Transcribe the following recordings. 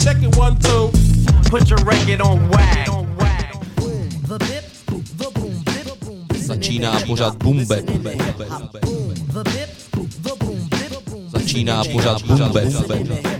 Check it one, two. Put your record on wag. The bop the boom dip the boom Začíná pořád bumbe. Začíná pořád bumbe.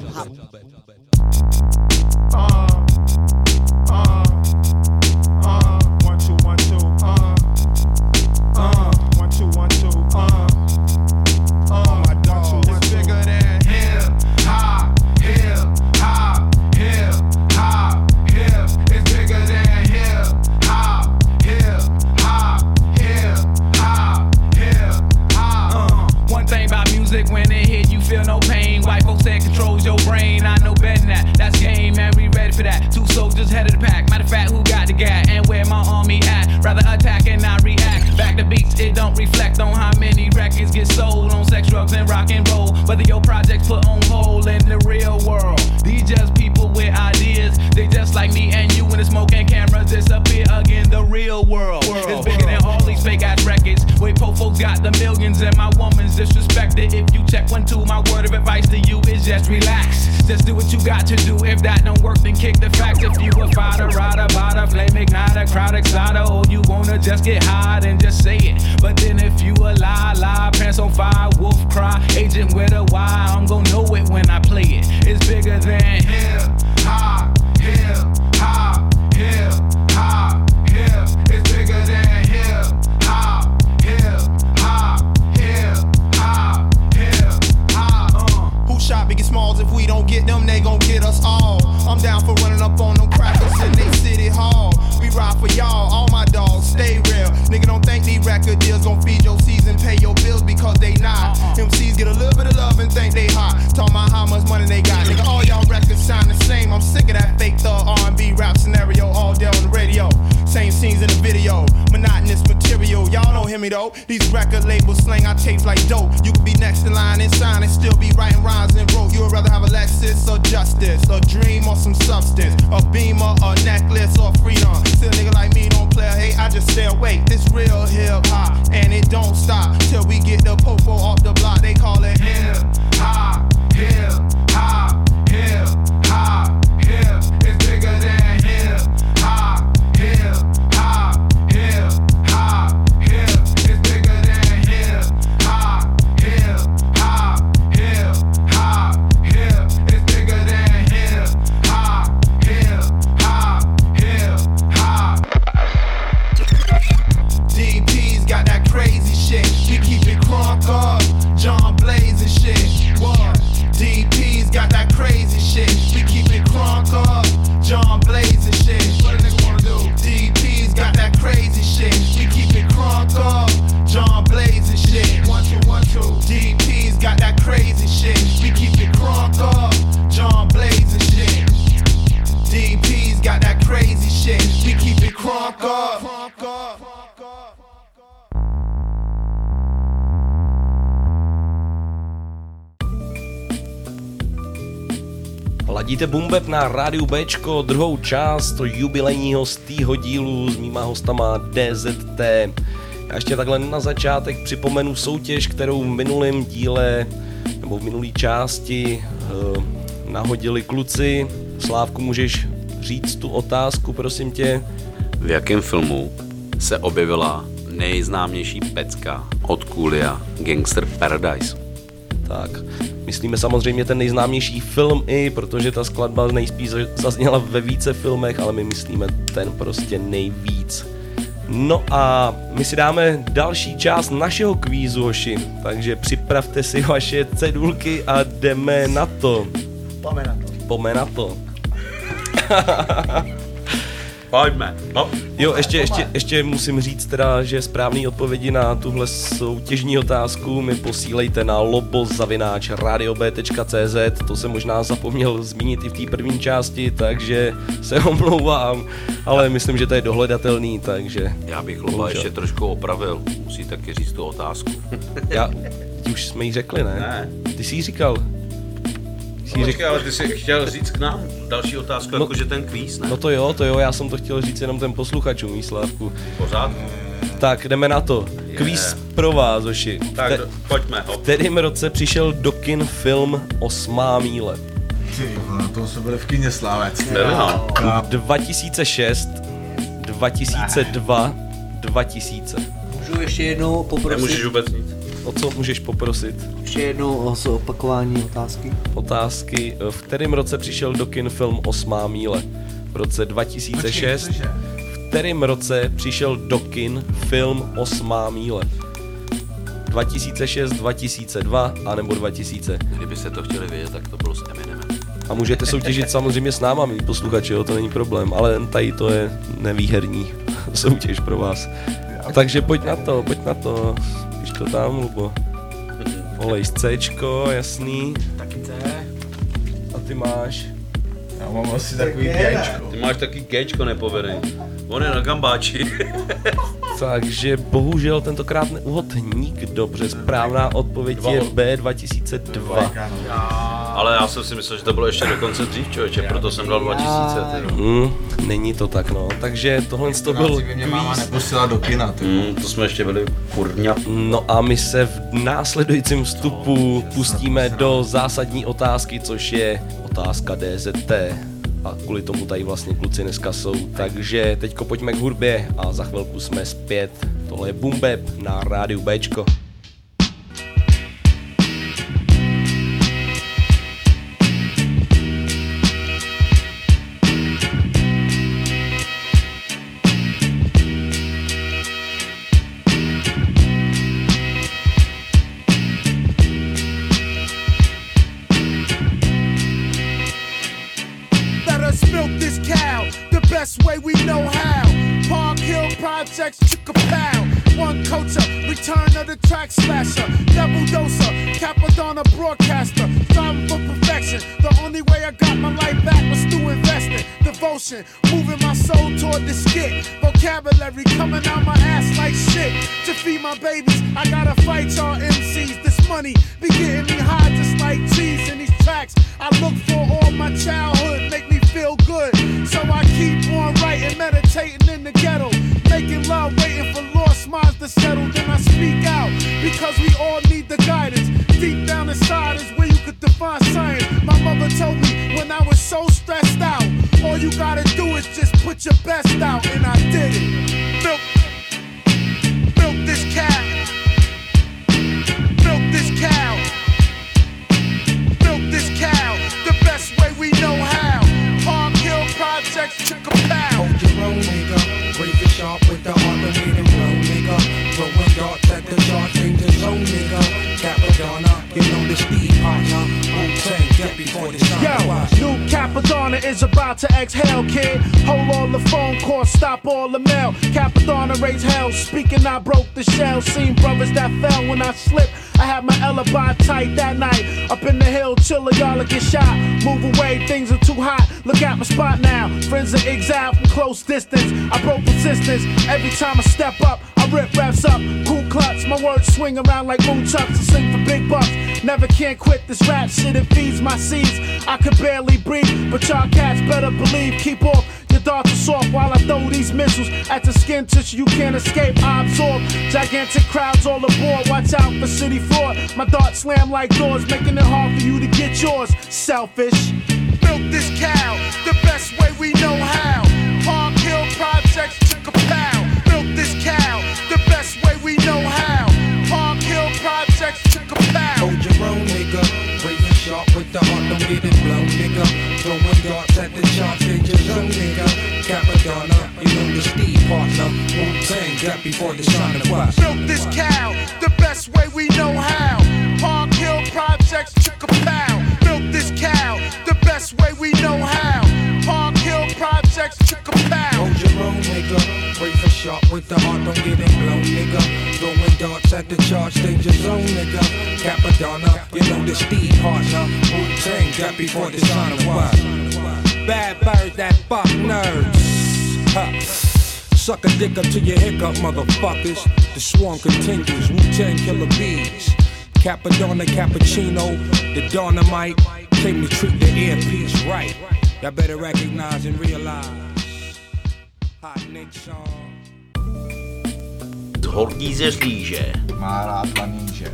Though. These record labels slang our tapes like dope. You could be next in line and sign and still be writing rhymes and rope. You would rather have a Lexus or justice, a dream or some substance, a beamer, a necklace or freedom. Still nigga like me don't play hey, I just stay awake. This real hip hop and it don't stop till we get the popo off the block. They call it hip hop, Ladíte Bumbeb na rádiu Bčko, druhou část jubilejního stýho dílu s mýma hostama DZT. Já ještě takhle na začátek připomenu soutěž, kterou v minulém díle nebo v minulé části eh, nahodili kluci. Slávku, můžeš říct tu otázku, prosím tě? V jakém filmu se objevila nejznámější pecka od Coolia Gangster Paradise? Tak, myslíme samozřejmě ten nejznámější film i, protože ta skladba nejspíš zazněla ve více filmech, ale my myslíme ten prostě nejvíc. No a my si dáme další část našeho kvízu, hoši, takže připravte si vaše cedulky a jdeme na to. Pome na to. Pome na to. Pojďme. No. Jo, ještě, ještě, ještě musím říct teda, že správný odpovědi na tuhle soutěžní otázku mi posílejte na lobozavináč radiob.cz To jsem možná zapomněl zmínit i v té první části, takže se omlouvám, ale myslím, že to je dohledatelný, takže... Já bych Loba ještě trošku opravil. Musí taky říct tu otázku. Já, už jsme jí řekli, ne? Ne. Ty jsi jí říkal. Jí Počkej, ale ty jsi chtěl říct k nám další otázku, No- jakože ten kvíz, ne? No to jo, to jo, já jsem to chtěl říct jenom ten posluchačům, Výslavku. Pořád? Tak, jdeme na to. Kvíz pro vás, Oši. Tak Te- do, pojďme, v hop. kterém roce přišel do kin film Osmá míle? Ty to jsme byli v kyně Slávec. No. 2006, 2002, 2000. Můžu ještě jednou poprosit, Nemůžeš vůbec nic. O co můžeš poprosit? ještě jednou o opakování otázky? Otázky. V kterém roce přišel do kin film Osmá míle? V roce 2006. Počkej? V kterém roce přišel do kin film Osmá míle? 2006, 2002 anebo 2000. Kdyby se to chtěli vědět, tak to bylo s Eminemem. A můžete soutěžit samozřejmě s náma, milí posluchači, jo, to není problém, ale tady to je nevýherní soutěž pro vás. Takže pojď na to, pojď na to. To tam, Lubo. Olej z Cčko, jasný. Taky C. A ty máš? Já mám asi takový Gčko. Ty máš taky Gčko nepovedený. On je na gambáči. Takže bohužel tentokrát neuhod nikdo, protože správná odpověď je B 2002. Ale já jsem si myslel, že to bylo ještě dokonce dřív, člověče, proto jsem dal 2000. Ty. Hmm, není to tak no, takže tohle to byl by mě máma nepustila do kina, ty. Hmm, to jsme ještě byli furňa. No a my se v následujícím vstupu pustíme do zásadní otázky, což je otázka DZT. A kvůli tomu tady vlastně kluci dneska jsou. Takže teďko pojďme k hudbě a za chvilku jsme zpět. Tohle je Boom Bap na rádiu Bčko. Moving my soul toward the skit. Vocabulary coming out my ass like shit. To feed my babies, I gotta fight y'all MCs. This money be getting me high just like cheese in these tracks. I look for all my childhood, make me feel good. So I keep on writing, meditating in the ghetto. Making love, waiting for lost minds to settle. Then I speak out because we all need the guidance. Deep down inside is your best out, shot. Move away, things are too hot. Look at my spot now. Friends are exiled from close distance. I broke resistance. Every time I step up, I rip raps up. Cool clutch, my words swing around like moon chucks. I sing for big bucks. Never can't quit this rap shit, it feeds my seeds. I could barely breathe, but y'all cats better believe. Keep off your darts are soft while I throw these missiles at the skin tissue. You can't escape. I absorb gigantic crowds all aboard. Watch out for city fraud. My darts slam like doors, making it hard for you to get yours. Selfish. Milk this cow the best way we know how. Park Hill Projects, chick a pound. Milk this cow the best way we know how. Park Hill Projects, chick a pound. Hold your own, nigga. Razor sharp with the heart, don't get it blown, nigga. Throwing darts at the sharp danger zone, nigga. Capadonna, you know the speed partner. Wu-Tang, get before the sun rise. Milk this cow the best way we know how. Park Hill Projects, chick a best way we know how. Park Hill Projects, chick a pound. Hold your own, nigga. Razor sharp with the heart, don't get it blown, nigga. Throwing darts at the charge, danger zone, nigga. Capadonna, you know the speed partner. Wu-Tang, get before the sun rise. Bad birds that fuck nerds. Huh. Suck a dick up to your hiccup, motherfuckers. The swarm continues. Wu Tang killer bees. Capadonna, cappuccino, the dynamite. Came to treat the earpiece right. Y'all better recognize and realize. Hot Nick song. Horký ze slíže. Má rád paníže.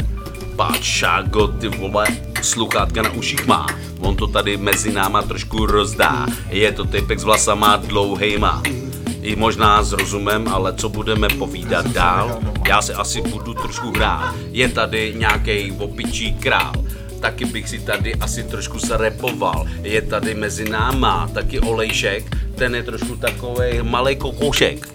Páčágo, ty vole. sluchátka na uších má. On to tady mezi náma trošku rozdá. Je to typek s vlasama dlouhejma. I možná s rozumem, ale co budeme povídat dál? Já se asi budu trošku hrát. Je tady nějaký opičí král. Taky bych si tady asi trošku zarepoval. Je tady mezi náma taky olejšek, ten je trošku takový malý kokošek.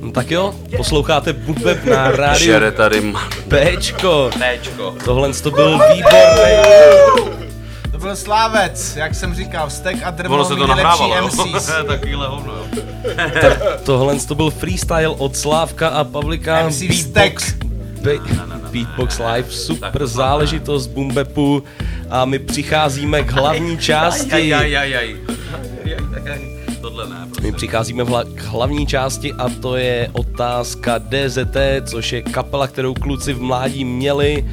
No tak jo, posloucháte Bumbeb na rádiu Šere tady má Bčko. Bčko. Tohle to byl výborný. To byl Slávec, jak jsem říkal, Stek a Drmo Ono se to nahrávalo, jo? Takovýhle hovno, jo. Tohle to byl freestyle od Slávka a Pavlika. MC Beatbox, Be- Beatbox Live, super záležitost Bumbepu a my přicházíme k hlavní části. Tohle ne, prostě. My přicházíme vla- k hlavní části a to je otázka DZT, což je kapela, kterou kluci v mládí měli.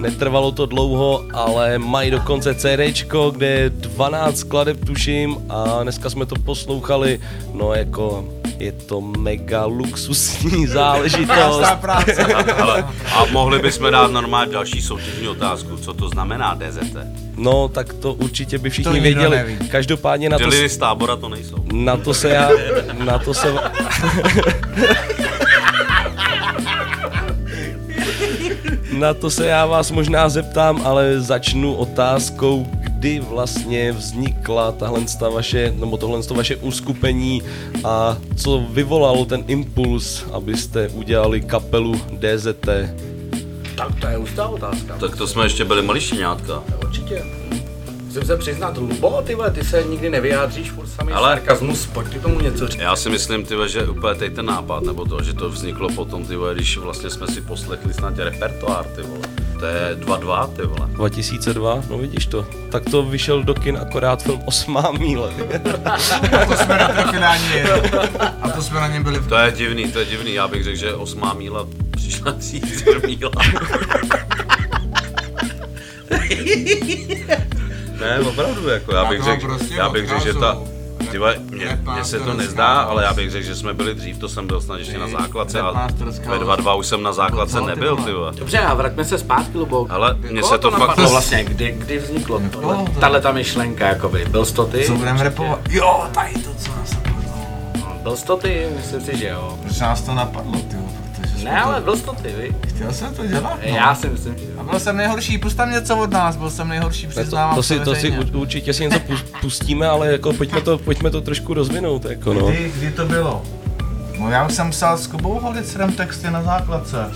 Netrvalo to dlouho, ale mají dokonce CDčko, kde je 12 skladeb tuším a dneska jsme to poslouchali, no jako je to mega luxusní záležitost. Práce. Ale, a mohli bychom dát normálně další soutěžní otázku, co to znamená DZT. No tak to určitě by všichni To věděli. neví. Každopádně na to, z tábora to nejsou. na to se já, na to se, Na to se já vás možná zeptám, ale začnu otázkou, kdy vlastně vznikla tahle ta vaše, nebo tohle to vaše uskupení a co vyvolalo ten impuls, abyste udělali kapelu DZT. Tak to je ústá otázka. Tak to jsme ještě byli malištěňátka. Určitě. Musím se přiznat, Lubo, ty vole, ty se nikdy nevyjádříš, furt samý Ale- Ale... sarkazmus, pojď ty tomu něco říct. Já si myslím, tyve, že úplně teď ten nápad, nebo to, že to vzniklo potom, tyve, když vlastně jsme si poslechli snad repertoár, ty vole. To je 2-2, ty vole. 2002, no vidíš to. Tak to vyšel do kin akorát film Osmá míle. A to jsme na jeli. A to jsme na něm byli v To je divný, to je divný, já bych řekl, že osmá míla přišla dřív míla. ne, opravdu, jako já bych to řekl, prostě já bych řekl, že ta, odcházou. Tyhle, mně, mně se to nezdá, ale já bych řekl, že jsme byli dřív, to jsem byl snad ještě na základce a ve 2-2 už jsem na základce ty nebyl, vole. ty vole. Dobře, a vraťme se zpátky, Lubo. Ale mně Koho se to fakt... napadlo vlastně, kdy, kdy vzniklo tohle, to- tahle ta myšlenka, jakoby, byl to ty? Co budeme repovat? Jo, tady to, co nás napadlo. Byl to ty, myslím si, že jo. Proč nás to napadlo, ty vole, protože Ne, ale byl to ty, vy. Chtěl jsem to dělat, no. Já si myslím, že jo. A byl jsem nejhorší, pust tam něco od nás, byl jsem nejhorší, Ne, to, přiznávám to, si, to si určitě si něco pus- pustíme, ale jako pojďme to, pojďme to trošku rozvinout, jako no. Kdy, kdy to bylo? No já už jsem psal s Kubou Holicerem texty na základce.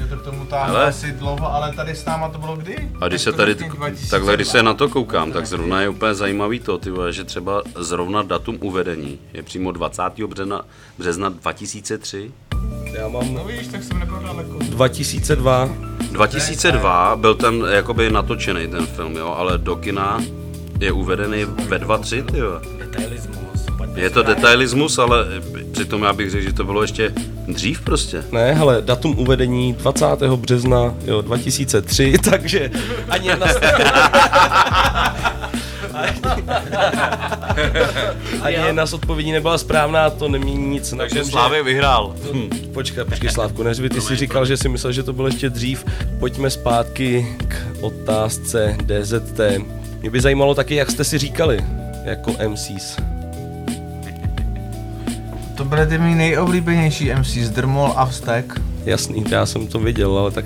Je to k tomu táhlo Ale- asi dlouho, ale tady s náma to bylo kdy? A když se Tak tady, řekni 2002. takhle když se na to koukám, tak zrovna je úplně zajímavý to, ty vole, že třeba zrovna datum uvedení je přímo 20. března, března 2003. Já mám No víš, tak jsem nebyl daleko. 2002, 2002 byl ten jakoby natočený ten film, jo, ale do kina je uvedený ve 2.3, ty jo. Detailismus. Je to detailismus, ale přitom já bych řekl, že to bylo ještě dřív prostě. ne, hele, datum uvedení 20. března, jo, 2003, takže ani jedna. Ani jedna z odpovědí nebyla správná, to nemění nic na Takže tom, Slávy vyhrál. Hm, počkej, počkej Slávku, neřvi, ty jsi říkal, že si myslel, že to bylo ještě dřív. Pojďme zpátky k otázce DZT. Mě by zajímalo taky, jak jste si říkali jako MCs. To byly ty mý nejoblíbenější MC, Drmol a Vztek. Jasný, já jsem to viděl, ale tak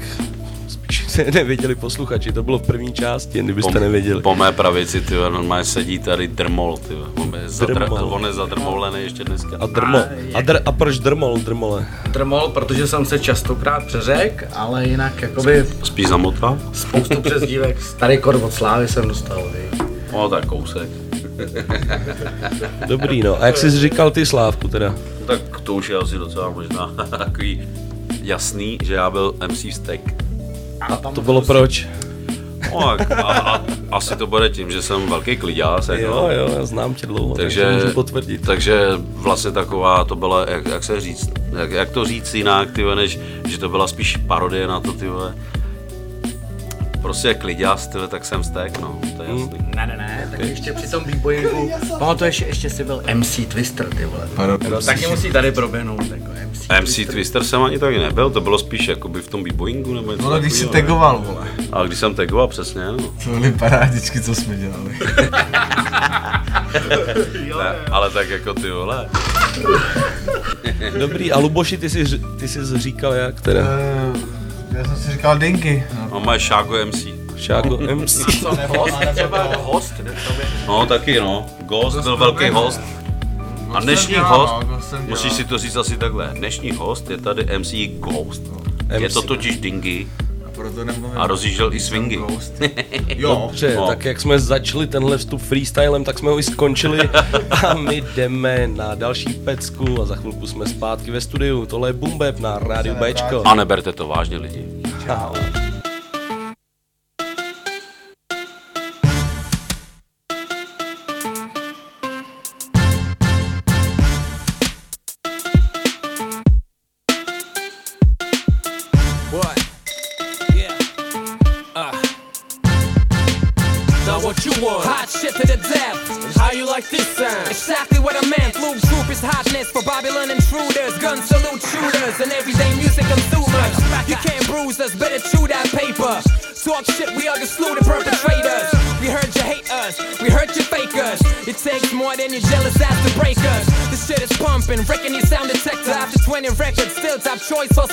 nevěděli posluchači, to bylo v první části, jen kdybyste nevěděli. Po mé pravici, ty normálně sedí tady drmol, ty on je, zadr, Drmol. on je zadrmolený ještě dneska. A drmo. A, dr, a proč drmol, drmole? Drmol, protože jsem se častokrát přeřek, ale jinak jakoby Spíš zamotal? spoustu přezdívek. Starý kor od Slávy jsem dostal, vy. O, tak kousek. Dobrý no. A jak jsi říkal ty Slávku teda? Tak to už je asi docela možná takový jasný, že já byl MC Steak. A to bylo proč? No, a, a, asi to bude tím, že jsem velký kliďás, jako. Jo, jo, já znám tě dlouho, takže, takže, takže můžu potvrdit. takže vlastně taková to byla, jak, jak se říct, jak, jak to říct jinak, tyve, než že to byla spíš parodie na to, tyve. Prostě kliděs, tyhle, tak jsem stek, no, to je jasný. Ne, ne, ne, tak ještě při tom b-boyingu, pamatuješ, ještě si byl MC Twister, ty vole. Paro- Taky musí tady proběhnout, jako MC. MC Twister jsem ani taky nebyl, to bylo spíš jakoby v tom b-boyingu nebo něco Vole, když si takovýho, ne? tagoval, vole. A když jsem tagoval, přesně, no. To byly parádičky, co jsme dělali. Ne, ale tak jako ty vole. Dobrý, a Luboši, ty jsi, ty jsi říkal jak teda? Eh, Já jsem si říkal Dinky. No. On má Šágo MC. Šágo MC. Co, nehost, třeba host. No taky no, Ghost byl velký host. A dnešní host, no, musíš si to říct asi takhle, dnešní host je tady MC Ghost. Je MC. to totiž Dingy A proto nemluvím. a rozjížděl i swingy. Jo. Dobře, No. tak jak jsme začali tenhle vstup freestylem, tak jsme ho i skončili a my jdeme na další pecku a za chvilku jsme zpátky ve studiu. Tohle je Bumbeb na rádiu Bčko. A neberte to vážně lidi. Čau. Talk shit, we are the slew the perpetrators. We heard you hate us, we heard you fake us. It takes more than your jealous ass to break us. This shit is pumping, wrecking your sound detector. After 20 records, still top choice for.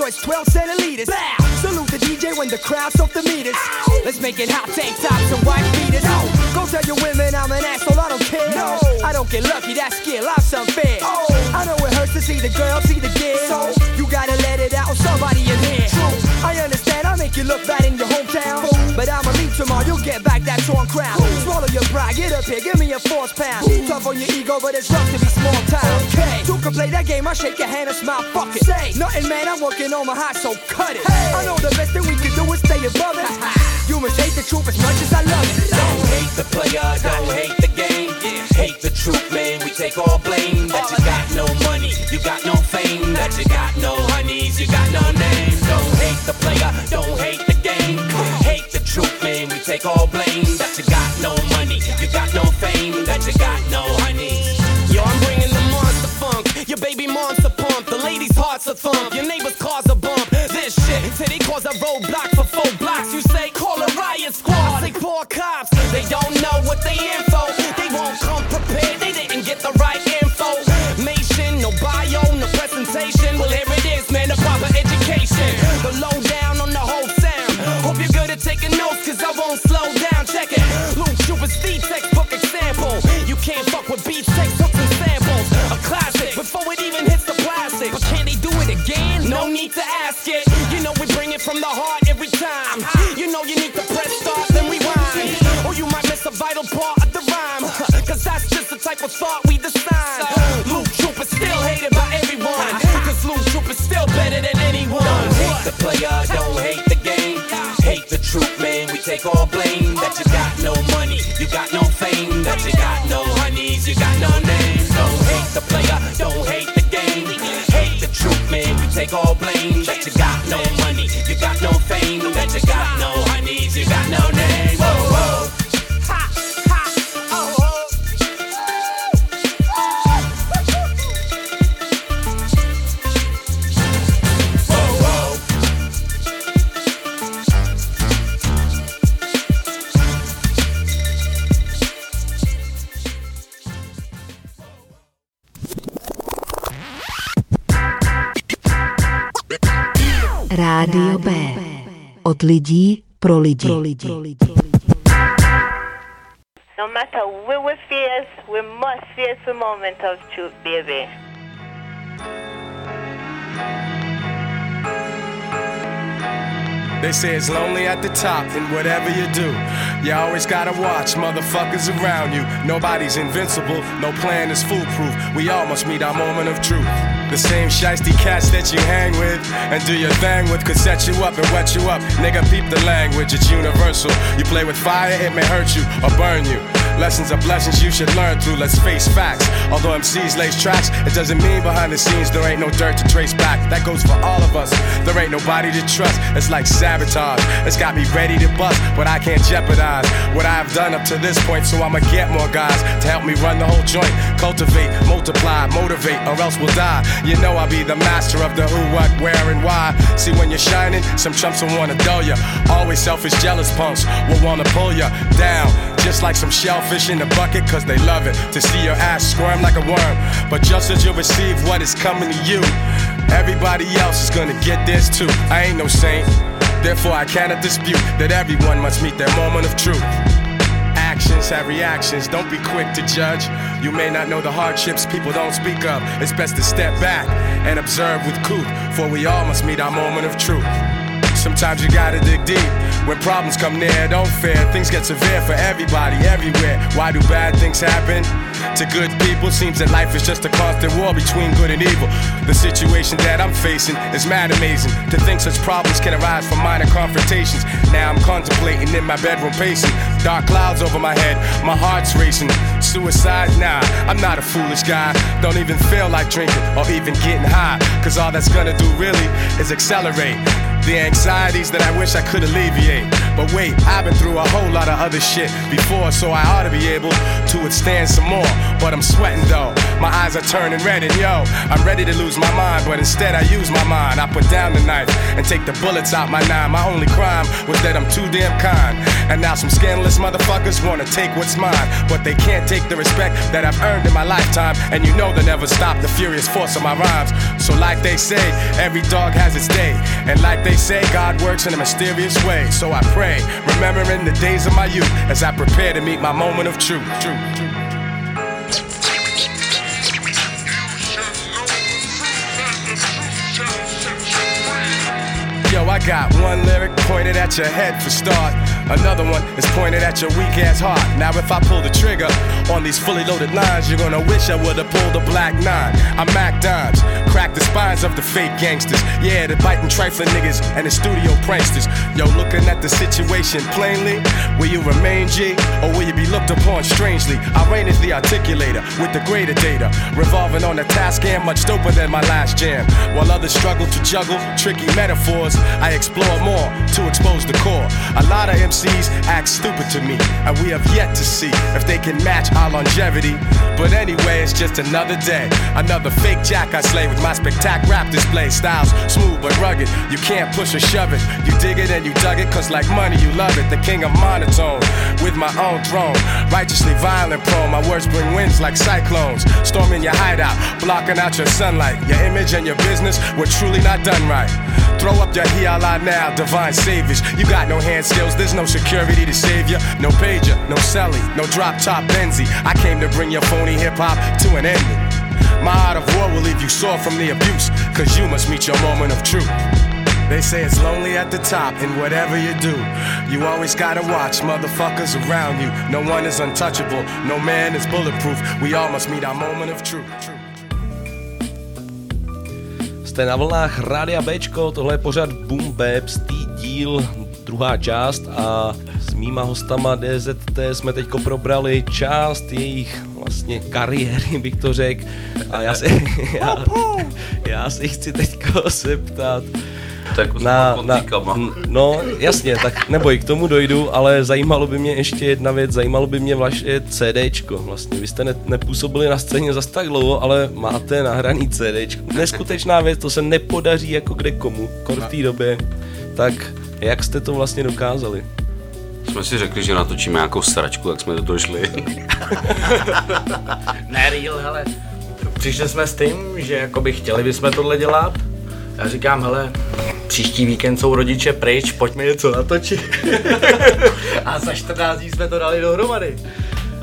Up your glass, make sure it's 12 centiliters. Bow. Salute the DJ when the crowd's off the meters. Let's make it hot, tank tops and white beaters. Go tell your women I'm an asshole, I don't care. No. I don't get lucky, that's skill, life's unfair. Oh. I know it hurts to see the girl, see the gear. So? you gotta let it out on somebody in here. I understand, I make you look bad in your hometown. But I'ma leave tomorrow, you'll get back that torn crown. Swallow your pride, get up here, give me a force pound. Tough on your ego, but it's rough to be small town. Okay. Two can play that game, I shake your hand and smile, fuck it. Say, nothing man, I'm working on my heart, so cut it. Hey. I know the best thing we can do is stay above it. you must hate the truth as much as I love it. Don't hate the player, don't hate the game. Hate the truth, man. We take all blame. The player, don't hate the game. Hate the truth, man. We take all blame. That you got no money, you got no fame. That you got no honeys. Yo, I'm bringing the monster funk. Your baby mom's a pump. The ladies' hearts a thump. Your neighbor's cars a bump. This shit, till they cause a roadblock for four blocks. You say, call a riot squad. I say, four cops. They don't know what they info. They won't come prepared. They didn't get the right info. Mation, no bio, no presentation. Well, here it is, man, a proper education. The lowdown take all blame. Od lidí pro lidi. No matter where we face, we must face the moment of truth, baby. They say it's lonely at the top, and whatever you do, you always gotta watch motherfuckers around you. Nobody's invincible, no plan is foolproof. We all must meet our moment of truth. The same shiesty cats that you hang with and do your thing with could set you up and wet you up. Nigga, peep the language, it's universal. You play with fire, it may hurt you or burn you. Lessons are blessings you should learn through, let's face facts. Although MCs lace tracks, it doesn't mean behind the scenes there ain't no dirt to trace back. That goes for all of us. There ain't nobody to trust. It's like sabotage. It's got me ready to bust, but I can't jeopardize what I've done up to this point. So I'ma get more guys to help me run the whole joint. Cultivate, multiply, motivate, or else we'll die. You know I'll be the master of the who, what, where, and why. See when you're shining, some chumps will wanna dull ya. Always selfish, jealous punks will wanna pull ya down. Just like some shellfish in the bucket, cause they love it to see your ass squirm like a worm. But just as you receive what is coming to you, everybody else is gonna get this too. I ain't no saint, therefore I cannot dispute that everyone must meet their moment of truth. Actions have reactions, don't be quick to judge. You may not know the hardships people don't speak of. It's best to step back and observe with couth, for we all must meet our moment of truth. Sometimes you gotta dig deep. When problems come near, don't fear. Things get severe for everybody, everywhere. Why do bad things happen? To good people, seems that life is just a constant war between good and evil. The situation that I'm facing is mad amazing. To think such problems can arise from minor confrontations. Now I'm contemplating in my bedroom pacing. Dark clouds over my head, my heart's racing. Suicide? Nah, I'm not a foolish guy. Don't even feel like drinking or even getting high. Cause all that's gonna do really is accelerate the anxieties that I wish I could alleviate. But wait, I've been through a whole lot of other shit before, so I ought to be able to withstand some more. But I'm sweating though, my eyes are turning red, and yo, I'm ready to lose my mind, but instead I use my mind. I put down the knife and take the bullets out my nine. My only crime was that I'm too damn kind. And now some scandalous motherfuckers wanna take what's mine, but they can't take the respect that I've earned in my lifetime. And you know they'll never stop the furious force of my rhymes. So, like they say, every dog has its day, and like they say, God works in a mysterious way. So I pray, remembering the days of my youth as I prepare to meet my moment of truth. truth, truth. Yo, I got one lyric pointed at your head for start. Another one is pointed at your weak ass heart. Now, if I pull the trigger on these fully loaded lines, you're gonna wish I would've pulled a black nine. I'm Mac Dimes, crack the spines of the fake gangsters. Yeah, the biting trifling niggas and the studio pranksters. Yo, looking at the situation plainly, will you remain G or will you be looked upon strangely? I reign as the articulator with the greater data, revolving on a task and much doper than my last jam. While others struggle to juggle tricky metaphors, I explore more to expose the core. A lot of act stupid to me, and we have yet to see if they can match our longevity. But anyway, it's just another day, another fake jack I slay with my spectac rap display. Styles smooth but rugged, you can't push or shove it. You dig it and you dug it, cause like money, you love it. The king of monotone, with my own throne. Righteously violent prone, my words bring winds like cyclones. Storming your hideout, blocking out your sunlight. Your image and your business were truly not done right. Throw up your hiala now, divine saviors. You got no hand skills, there's no security to save you. No pager, no celly, no drop top Benzie. I came to bring your phony hip hop to an ending. My art of war will leave you sore from the abuse, cause you must meet your moment of truth. They say it's lonely at the top, and whatever you do, you always gotta watch motherfuckers around you. No one is untouchable, no man is bulletproof. We all must meet our moment of truth. Jste na vlnách Rádia Bčko, tohle je pořád Boom tý díl, druhá část a s mýma hostama DZT jsme teďko probrali část jejich vlastně kariéry, bych to řekl. A já se, já, já si chci teďko zeptat, Tak na, na, no jasně, tak neboj, k tomu dojdu, ale zajímalo by mě ještě jedna věc, zajímalo by mě vaše CDčko, vlastně vy jste ne, nepůsobili na scéně zas tak dlouho, ale máte nahraný CDčko, neskutečná věc, to se nepodaří jako kde komu, kor v té době, tak jak jste to vlastně dokázali? Jsme si řekli, že natočíme nějakou sračku, jak jsme do toho šli. Ne, real, hele. Přišli jsme s tím, že jakoby chtěli bychom tohle dělat. Já říkám, hele, příští víkend jsou rodiče pryč, pojďme něco natočit. a za 14 dní jsme to dali dohromady.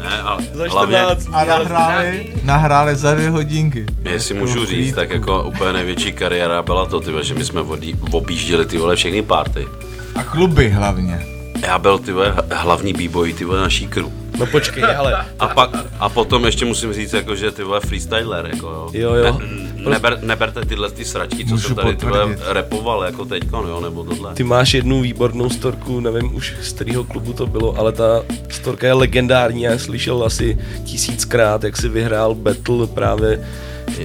Ne, ale Za hlavně, 14 A nahráli, nahráli za dvě hodinky. jestli můžu říct, tak jako úplně největší kariéra byla to, ty vole, že my jsme odí, objížděli ty vole všechny party. A kluby hlavně. Já byl ty vole, hlavní b-boy ty vole naší crew. No počkej, ale A, pak, a potom ještě musím říct, jako, že ty vole freestyler, jako jo. Jo, jo. Ne, neber, neberte tyhle ty sračky, co jsem tady ty vole potvrdit. repoval, jako teďkon, jo, nebo tohle. ty máš jednu výbornou storku, nevím už z kterého klubu to bylo, ale ta storka je legendární, já slyšel asi tisíckrát, jak si vyhrál battle právě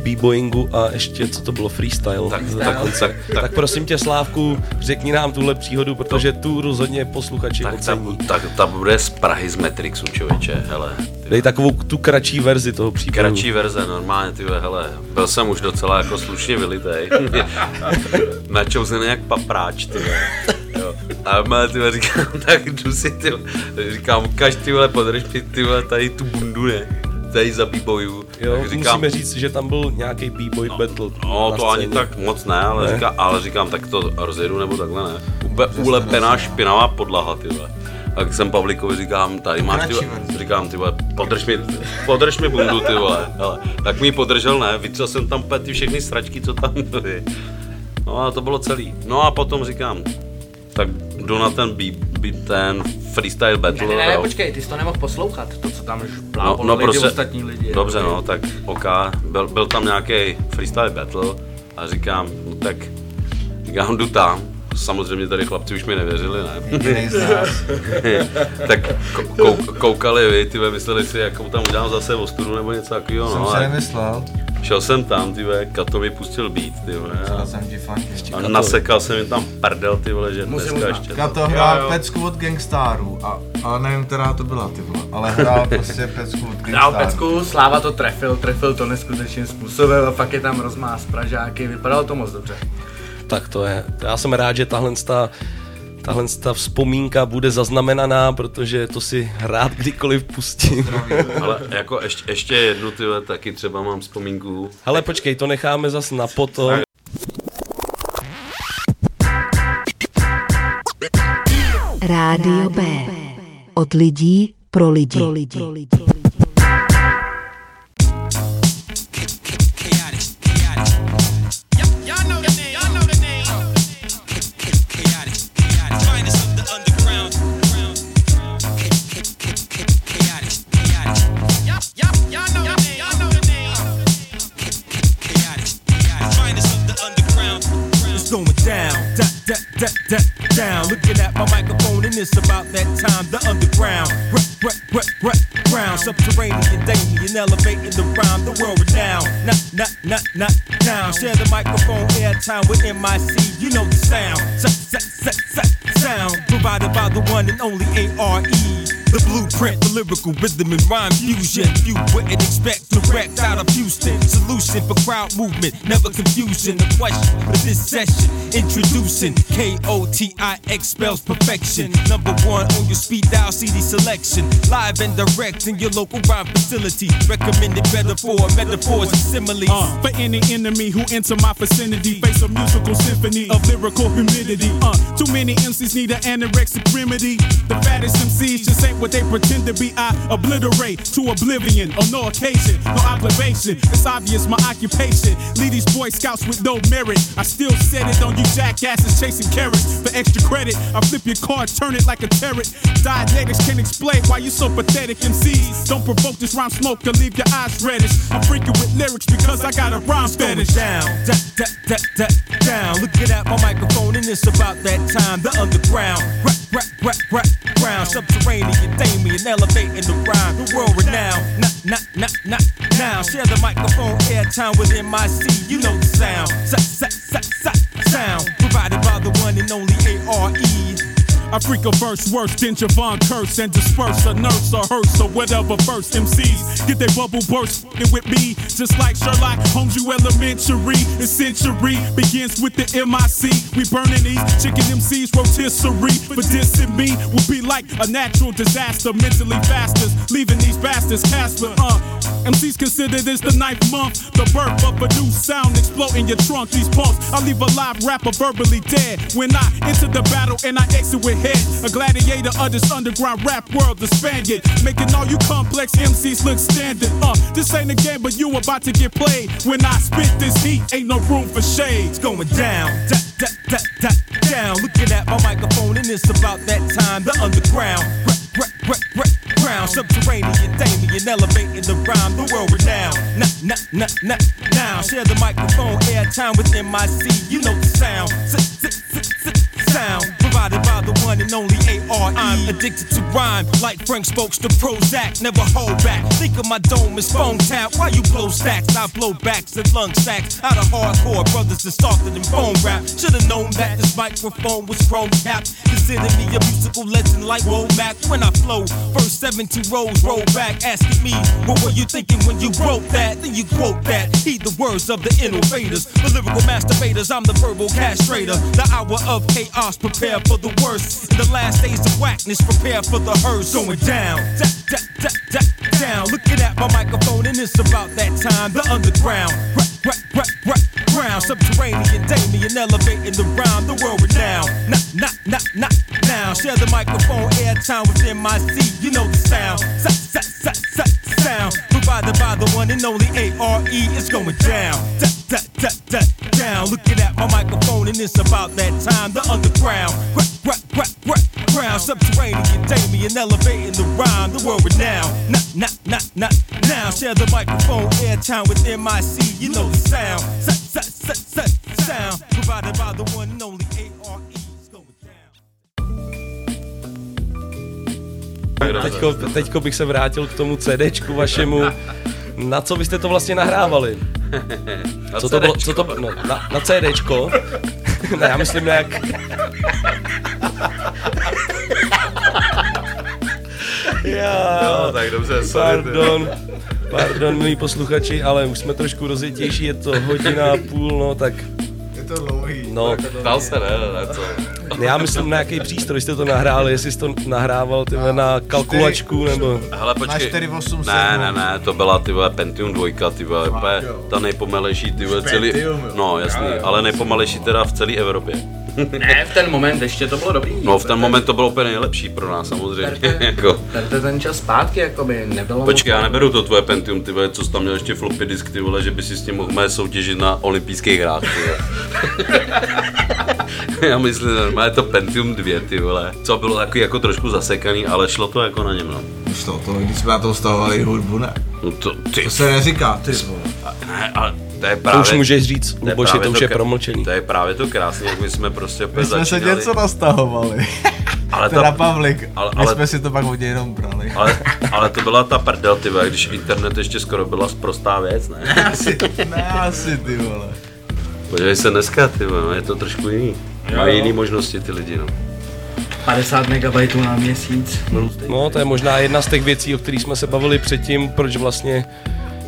b-boyingu a ještě, co to bylo, freestyle. Tak- tak- tak- tak- tak prosím tě Slávku, řekni nám tuhle příhodu, protože tu rozhodně posluchači Tak ta, ocení. tak ta bude z Prahy z Matrixu, člověče, hele. Dej takovou tu kratší verzi toho příběhu. Kratší verze, normálně, ty hele, byl jsem už docela jako slušně vylitej. Načouzený jak papráč, ty. Jo. A má, ty říkám, tak jdu si, ty říkám, ukaž, ty vole, podrž mi, ty vole, tady tu bundu, ne, tady za b-boyu. Jo, tak říkám, musíme říct, že tam byl nějaký b-boy battle. No, na to ani scéně. tak moc ne, ale, Ne? Říká, ale říkám, tak to rozjedu nebo takhle ne. Ube, ulepená špinavá podlaha, ty vole. Tak jsem Pavlíkovi říkám, tady máš ty. Říkám, ty vole, podrž mi, podrž mi bundu, ty vole. Hele, tak mi podržel, ne, vytřel jsem tam úplně ty všechny sračky, co tam byly. No a to bylo celý. No a potom říkám, tak jdu na ten beat, beat ten freestyle battle. Ne, ne, ne, jo. počkej, ty jsi to nemohl poslouchat, to, co tam už No, no lidi, prostě, ostatní lidi. dobře no, tak OK, byl, byl tam nějaký freestyle battle a říkám, no tak, říkám, jdu tam, samozřejmě tady chlapci už mi nevěřili, ne? Tak kou, koukali vy, ty mysleli si, jakou tam udělám zase ostudu nebo něco takového, Jsem no. si a nemyslel. Šel jsem tam, ty vole, Kato mi pustil beat, ty vole, a, jsem ti fandil. a nasekal jsem jim tam prdel, ty vole, že Musím dneska uznat. ještě. Kato hrál pecku od Gangstarů, a, ale nevím, která to byla, ty vole. Ale hrál prostě pecku od Gangstarů. pecku, Sláva to trefil, trefil to neskutečným způsobem a fakt je tam rozmáz Pražáky, vypadalo to moc dobře. Tak to je. Já jsem rád, že tahle ta, tahle ta vzpomínka bude zaznamenaná, protože to si rád kdykoliv pustím. Ale jako ještě, ještě jednu, ty vole, taky třeba mám vzpomínku. Hele, počkej, to necháme zas na potom. Rádio B. Od lidí pro lidi. Pro lidi. Y'all going down, da, da, da, da, down. Looking at my microphone, and it's about that time. The underground, rap, rap, rap, rap, ground. Subterranean, Damien, elevating the rhyme. The world renowned, not, not, not, not down. Share the microphone, airtime with MIC. You know the sound, sa, sa, sa, sa, sound. Provided by the one and only ARE. The blueprint for lyrical rhythm and rhyme fusion. You wouldn't expect direct out of Houston. Solution for crowd movement, never confusion. The question for this session, introducing K-O-T-I-X spells perfection. Number one on your speed dial CD selection. Live and direct in your local rhyme facility. Recommended for metaphors and similes. Uh, for any enemy who enter my vicinity, face a musical symphony of lyrical humidity. Uh, too many MCs need an anorexic remedy. The fattest MCs just ain't what they pretend to be. I obliterate to oblivion on no occasion, no obligation. It's obvious my occupation. Lead these Boy Scouts with no merit. I still set it on you jackasses chasing carrots. For extra credit, I flip your card, turn it like a turret. Dianetics can't explain why you so pathetic MCs. Don't provoke this rhyme smoke to leave your eyes reddish. I'm freaking with lyrics because I got a rhyme fetish. down, da, da, da, da, down. Looking at my microphone, and it's about that time. The underground, rap, rap, rap, rap, ground. Subterranean, Damien, elevating the rhyme. The world renowned, not, not, not, not now. Share the microphone, airtime with MIC. You know the sound, sa, sa, sound. Provided by the one and only ARE. I freak a verse worse than Javon Curse and disperse a nurse or hearse or whatever first MCs get their bubble burst with me. Just like Sherlock Holmes you elementary. The century begins with the MIC we burning these chicken MCs rotisserie. For dissing me will be like a natural disaster. Mentally fastest leaving these bastards Casper uh. MCs consider this the ninth month. The birth of a new sound explode in your trunk. These pumps I leave a live rapper verbally dead. When I enter the battle and I exit with head. A gladiator of this underground rap world, the Spaniard. Making all you complex MCs look standard. Uh, this ain't a game, but you about to get played. When I spit this heat, ain't no room for shade. It's going down, da, da, da, da, down. Looking at my microphone, and it's about that time. The underground, rap, rap, rap, rap, ground, subterranean, Damien, elevating the rhyme, the world renowned. Nah, nah, nah, nah, now. Share the microphone, airtime with MIC. You know the sound. S- s- s- s- Sound provided by the one and only AR. I'm addicted to rhyme, like Frank Spokes to Prozac. Never hold back. Think of my dome as phone tap. Why you blow stacks? I blow backs and lung sacks. Out of hardcore brothers that softer than phone rap. Should've known that this microphone was chrome capped. Consider me a musical legend like Womack. When I flow, first 17 rows roll back, asking me, what were you thinking when you wrote that? Then you quote that. Heed the words of the innovators, the lyrical masturbators. I'm the verbal castrator. The hour of chaos, prepare for the worst. The last days of whackness, prepare for the hearse. Going down, da, da, da, da, down. Looking at my microphone, and it's about that time. The underground, rap, rap, rap, rap, ground. Subterranean, Damien, elevating the rhyme. The world renowned. Nah, nah, nah, nah, now. Share the microphone, airtime with MIC. You know the sound. Sa, sa, sa, sa, sound. Provided by the one and only ARE. It's going down. Da, da, da, da, down. Looking at my microphone, and it's about that time. The underground, rap, rap, rap, rap, ground. Subterranean, Damien, elevating the rhyme. The world renowned. Nah, nah, nah, nah, now. Share the microphone, airtime with MIC. You know the sound. Sa, sa, sa, sa, sound. Provided by the one and only ARE. Teďko, teďko bych se vrátil k tomu CDčku vašemu. Na co byste to vlastně nahrávali? Na co to bylo? Co to, no, na, na CDčko? ne, já myslím nějak... Já, Jo, tak dobře, sorry. Pardon, pardon, milí posluchači, ale už jsme trošku rozjetější, je to hodina a půl, no tak... Je to dlouhý. No, Dal se, ne, ne, co? Já myslím, na jaký přístroj jste to nahráli, jestli jsi to nahrával tyhle na kalkulačku, nebo... Hele, počkej. Na 487. Ne, ne, ne, to byla ty vole Pentium 2, ty vole, úplně ta nejpomalejší, ty vole, celý, no jasný, ale nejpomalejší teda v celé Evropě. Ne, v ten moment ještě to bylo dobrý. No v ten moment to bylo úplně nejlepší pro nás samozřejmě, jako. Berte ten čas zpátky, jakoby, nebylo Počkej, já neberu to tvoje Pentium, ty vole, co jsi tam měl ještě floppy disk, ty vole, že by si s tím mohl mé soutěžit na olympijských hrách, já myslím, normálně to Pentium 2, ty vole, co bylo takový jako trošku zasekaný, ale šlo to jako na něm, no. Šlo to, když jsme na to stavovali hudbu, ne? No to, ty, To se neříká, ty vole. ne, ale to je To právě... už můžeš říct, Luboši, právě to už je krá- promlčený. To je právě to krásné, jak my jsme prostě opět My jsme se začínali. něco nastahovali. Ale teda ta- Pavlik, ale- my ale- jsme si to pak hodně jenom brali. Ale, ale to byla ta prdel, ty vole, když internet ještě skoro byla sprostá věc, ne? asi, ne asi, ty vole. Podívej se dneska, ty vole, no, je to trošku jiný. Mají jo. jiný možnosti ty lidi, no. 50 MB na měsíc. No, to je možná jedna z těch věcí, o kterých jsme se bavili předtím, proč vlastně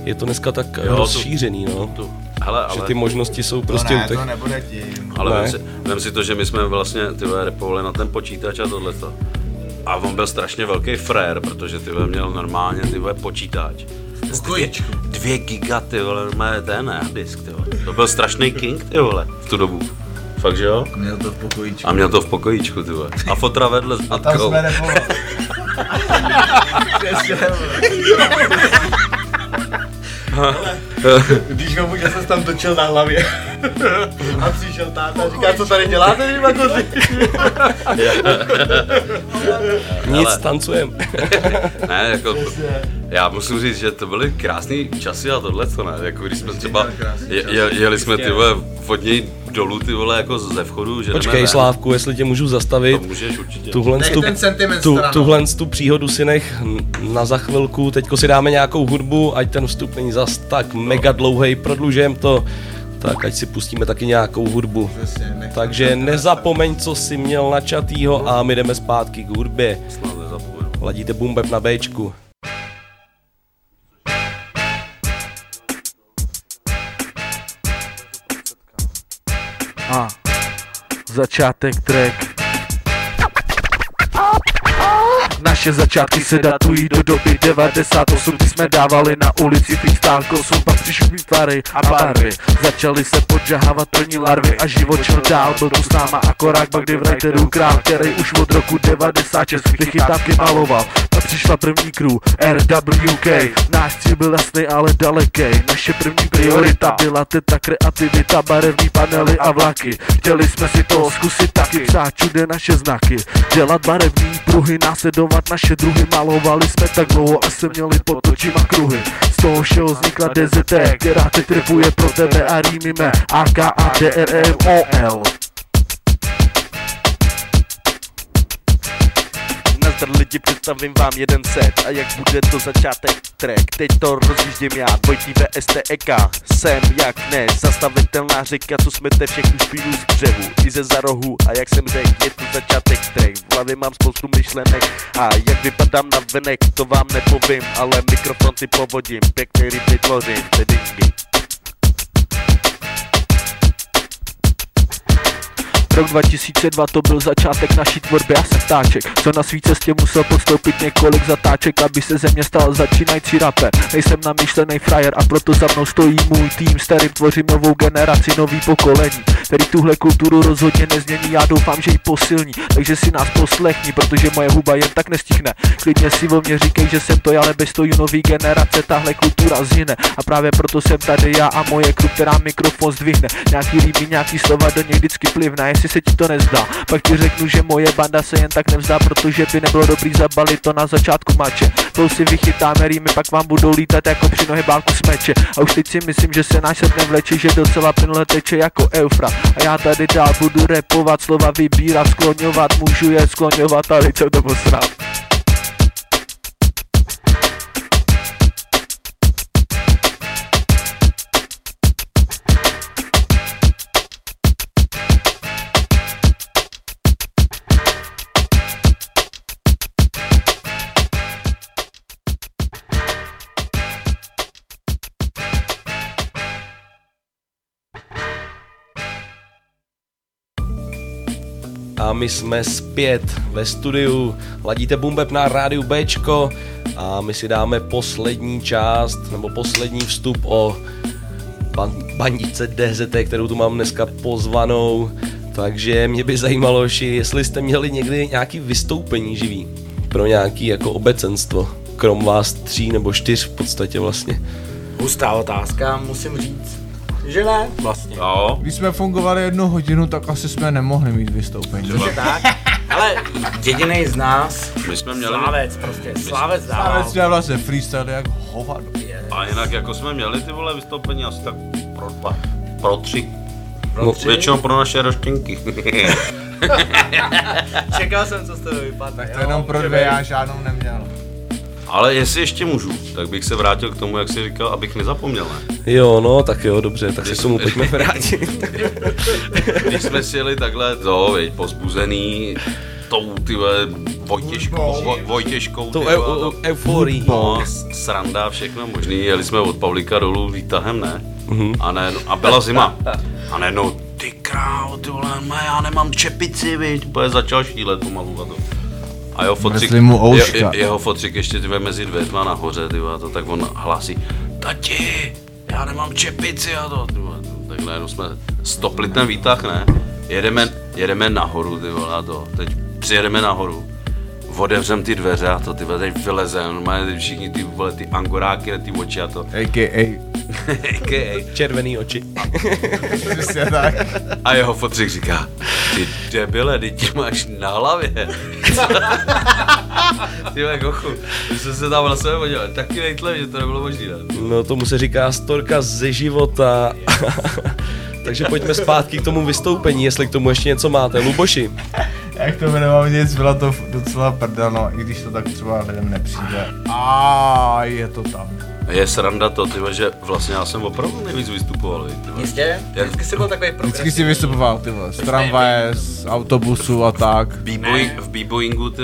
je to dneska tak Jo, to- rozšířený, no. To, hele, ale... Že ty možnosti jsou prostě to ne, u těch... to nebude tím. Ale Ne. vem si, vem si to, že my jsme vlastně ty vole, repovali na ten počítač a tohleto. A on byl strašně velký frér, protože ty vole, měl normálně ty vole, počítač. Dvě, dvě giga, ty vole, normálně ten ne, disk, ty vole. To byl strašný king, ty vole, v tu dobu. Fakt, že jo? Měl to v pokojíčku. A měl to v pokojíčku, ty vole. A fotra vedle s A tam matkou. jsme Přesně, Když ho že se tam točil na hlavě. A přišel táta a říká, co tady děláte, vy makozy? Nic, Hele. tancujem. ne, jako, já musím říct, že to byly krásné časy a tohle, co ne, jako když jsme třeba, je, je, jeli jsme ty vole od něj dolů ty vole jako ze vchodu, že Počkej. Slávku, jestli tě můžu zastavit. To můžeš určitě. Tuhle, tu, tu, tuhle tu příhodu si nech na za chvilku. Teďko si dáme nějakou hudbu, ať ten vstup není zas tak mega dlouhý, prodlužujeme to. Tak ať si pustíme taky nějakou hudbu. Přesně, Takže nezapomeň, co jsi měl načatýho a my jdeme zpátky k hudbě. Ladíte bumbeb na Bčku. Začátek track. Naše začátky se datují do doby 98 Kdy jsme dávali na ulici freestyle kosum, pak přišly tvary a barvy. Začali se podžahávat první larvy a život šel dál Byl tu s náma akorát pak kdy v Writeru král, který už od roku 96 ty chytávky maloval. A přišla první crew RWK Náš cíl byl jasný, ale daleký Naše první priorita byla teta kreativita Barevní panely a vlaky. Chtěli jsme si to zkusit taky Psát všude naše znaky. Dělat barevní pruhy, následovat naše druhy Malovali jsme tak dlouho a se měli pod očima kruhy. Z toho všeho vznikla DZT Která teď tripuje pro tebe a rýmíme AKA DRMOL Nazdar lidi, představím vám jeden set. A jak bude to začátek track? Teď to rozjíždím já, dvojtý VSTEK Jsem jak ne, zastavitelná řeka Co smete všechny špínu z břehu I ze za rohu, a jak jsem řekl, je to začátek track. V hlavě mám spoustu myšlenek. A jak vypadám na venek, to vám nepovím. Ale mikrofon si povodím, pěkný ryby tvořím, bedingy Rok 2002 to byl začátek naší tvorby a jsem ptáček Co na svý cestě musel podstoupit několik zatáček Aby se ze mě stal začínající rapper. Nejsem namýšlený frajer a proto za mnou stojí můj tým. S kterým tvořím novou generaci, nový pokolení Který tuhle kulturu rozhodně nezmění. Já doufám, že ji posilní Takže si nás poslechni, protože moje huba jen tak nestihne Klidně si o mě říkej, že jsem to, ale bez stojí nový generace Tahle kultura zhyne A právě proto jsem tady já a moje kru, která mikrofon zdvihne. Nějaký líbí, nějaký slova do něj vždycky plivne. Jestli se ti to nezdá, pak ti řeknu, že moje banda se jen tak nevzdá Protože by nebylo dobrý zabalit to na začátku mače. To si vychytáme rýmy, pak vám budou lítat jako při nohybálku smeče A už teď si myslím, že se náš set nevleče, že docela plynule teče jako eufra. A já tady dál budu repovat, slova vybírat, skloňovat, můžu je skloňovat, ale co to posrát A my jsme zpět ve studiu, ladíte Bumbeb na rádiu Bčko a my si dáme poslední část, nebo poslední vstup o ban- bandice DZT, kterou tu mám dneska pozvanou. Takže mě by zajímalo, jestli jste měli někdy nějaký vystoupení živý pro nějaký jako obecenstvo, krom vás tří nebo čtyř v podstatě vlastně. Hustá otázka, musím říct, že ne, vlastně. Jo. Když jsme fungovali jednu hodinu, tak asi jsme nemohli mít vystoupení. Cože tak? Ale jediný z nás, My jsme měli... Slávec prostě, Slávec dával. Slávec jsme vlastně freestyle jak hovado. A jinak jako jsme měli ty vole vystoupení asi tak pro dva, pro tři. Pro No, tři? většinou pro naše roštěnky. Čekal jsem, co z toho vypadne. Tak to jenom pro dvě, já žádnou neměl. Ale jestli ještě můžu, tak bych se vrátil k tomu, jak jsi říkal, abych nezapomněl, ne? Jo, no, tak jo, dobře, tak se k tomu pojďme vrátit. Když jsme si jeli takhle, to, veď, pozbuzený tou, ty vole, Vojtěžkou, Voj, Vojtěžkou, Tou eu- euforií. No, sranda, všechno možný, jeli jsme od Pavlíka dolů výtahem, ne? Mhm. A ne, a byla zima. A ne, no, ty krávo, ty vole, no, já nemám čepici, viď, úplně začal šílet pomalu a to. A jeho Mrzli mu je, je, jeho fotřik ještě ty vole, mezi dveřma nahoře, ty vole, to tak on hlásí, tati, já nemám čepici a to, ty vole, takhle jenom jsme stopli ten výtah, ne? Jedeme, jedeme nahoru, ty vole, a to, teď přijedeme nahoru, otevřem ty dveře a to ty vole, teď vyleze, normálně ty všichni ty vole, ty angoráky na ty oči a to. A.k.a. A.k.a. Červený oči. Přesně tak. A jeho fotřik říká, ty debile, ty ti máš na hlavě. ty vole, kochu, jsem se tam na sebe podíval, taky nejtle, že to nebylo možný, ne? No tomu se říká storka ze života. Takže pojďme zpátky k tomu vystoupení, jestli k tomu ještě něco máte. Luboši, Jak to nemám nic, byla to docela prdel, no, i když to tak třeba lidem nepřijde. A je to tam. Je sranda to, tyhle, že vlastně já jsem opravdu nejvíc vystupoval. Jistě? Jak- Vždycky jsi byl takový Vždycky si vystupoval, ty z tramvaje, z autobusu a tak. V b-boyingu, ty.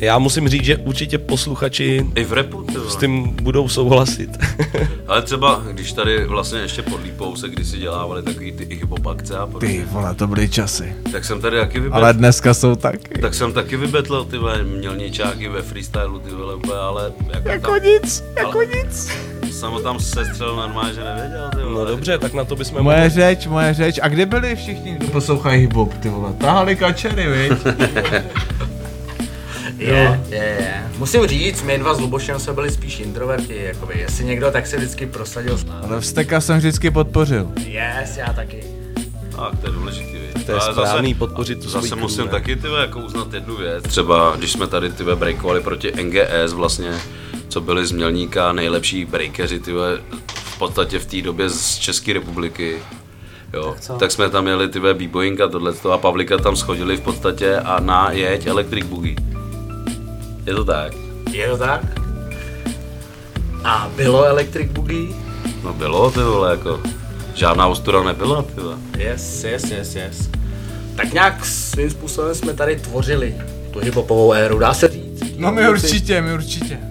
Já musím říct, že určitě posluchači I v repu, ty s tím budou souhlasit. Ale třeba, když tady vlastně ještě pod Lípou se kdysi dělávali takový ty hip-hop akce a podobně, Ty vole, to byly časy. tak jsem tady taky vybetl. Ale dneska jsou taky. Tak jsem taky vybetlil, ty měl něčáky ve freestylu, ty vole, ale jako, Jako tam, nic, jako ale- nic. Jsem ho tam sestřel normálně, že nevěděl, ty vole. No dobře, tak na to bychom Moje řeč, moje řeč. A kde byli všichni, kdo poslouchají hip-hop, ty vole? Tahali kačery, viď? Je, je, je. Musím říct, my dva s Lubošem jsme byli spíš introverti, jakoby. Jestli někdo, tak se vždycky prosadil s námi. Ale Vsteka jsem vždycky podpořil. Yes, já taky. Tak, to je důležitý. To je Ale správný, podpořit tu Zase musím ne? taky, ty jako uznat jednu věc. Třeba, když jsme tady, ty breakovali proti NGS vlastně, co byli z Mělníka nejlepší breakeři, ty vole, v podstatě v té době z České republiky. Jo, tak, co? tak jsme tam jeli ty b-boying a tohleto a Pavlika tam schodili v podstatě a na jeď Electric Boogie. Je to tak? Je to tak? A bylo Electric Boogie? No bylo, ty vole, jako. Žádná ostura nebyla, ty vole. Yes, yes, yes, yes. Tak nějak svým způsobem jsme tady tvořili tu hiphopovou éru, dá se říct. No my určitě, my určitě.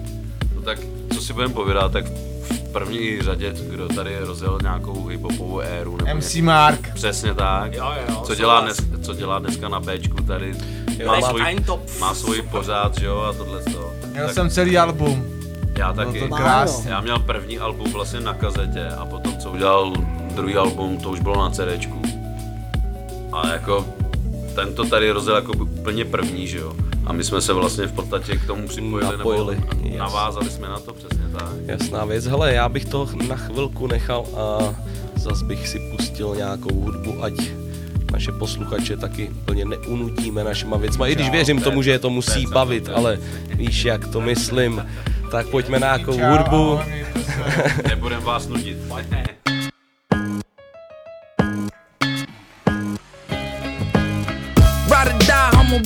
Tak, co si budeme povídat, tak v první řadě, kdo tady rozjel nějakou hiphopovou éru. Nebo MC ně- Mark. Přesně tak. Jo, jo, co, dělá dnes, co dělá dneska na Bčku tady. Jo, má, svůj, má svůj pořád, že jo, a tohle to. Měl jsem celý album. Já Bylo taky. to krásný. Já měl první album vlastně na kazetě a potom co udělal druhý album, to už bylo na CDčku. A jako tento tady rozjel jako úplně první, že jo. A my jsme se vlastně v podstatě k tomu připojili, Napojili, nebo yes. navázali jsme na to přesně tak. Jasná věc. Hele, já bych to na chvilku nechal a zas bych si pustil nějakou hudbu, ať naše posluchače taky úplně neunutíme našima věcma. I když věřím tomu, že je to, musí bavit, ale víš, jak to myslím. Tak pojďme na nějakou hudbu. Nebudem vás nudit.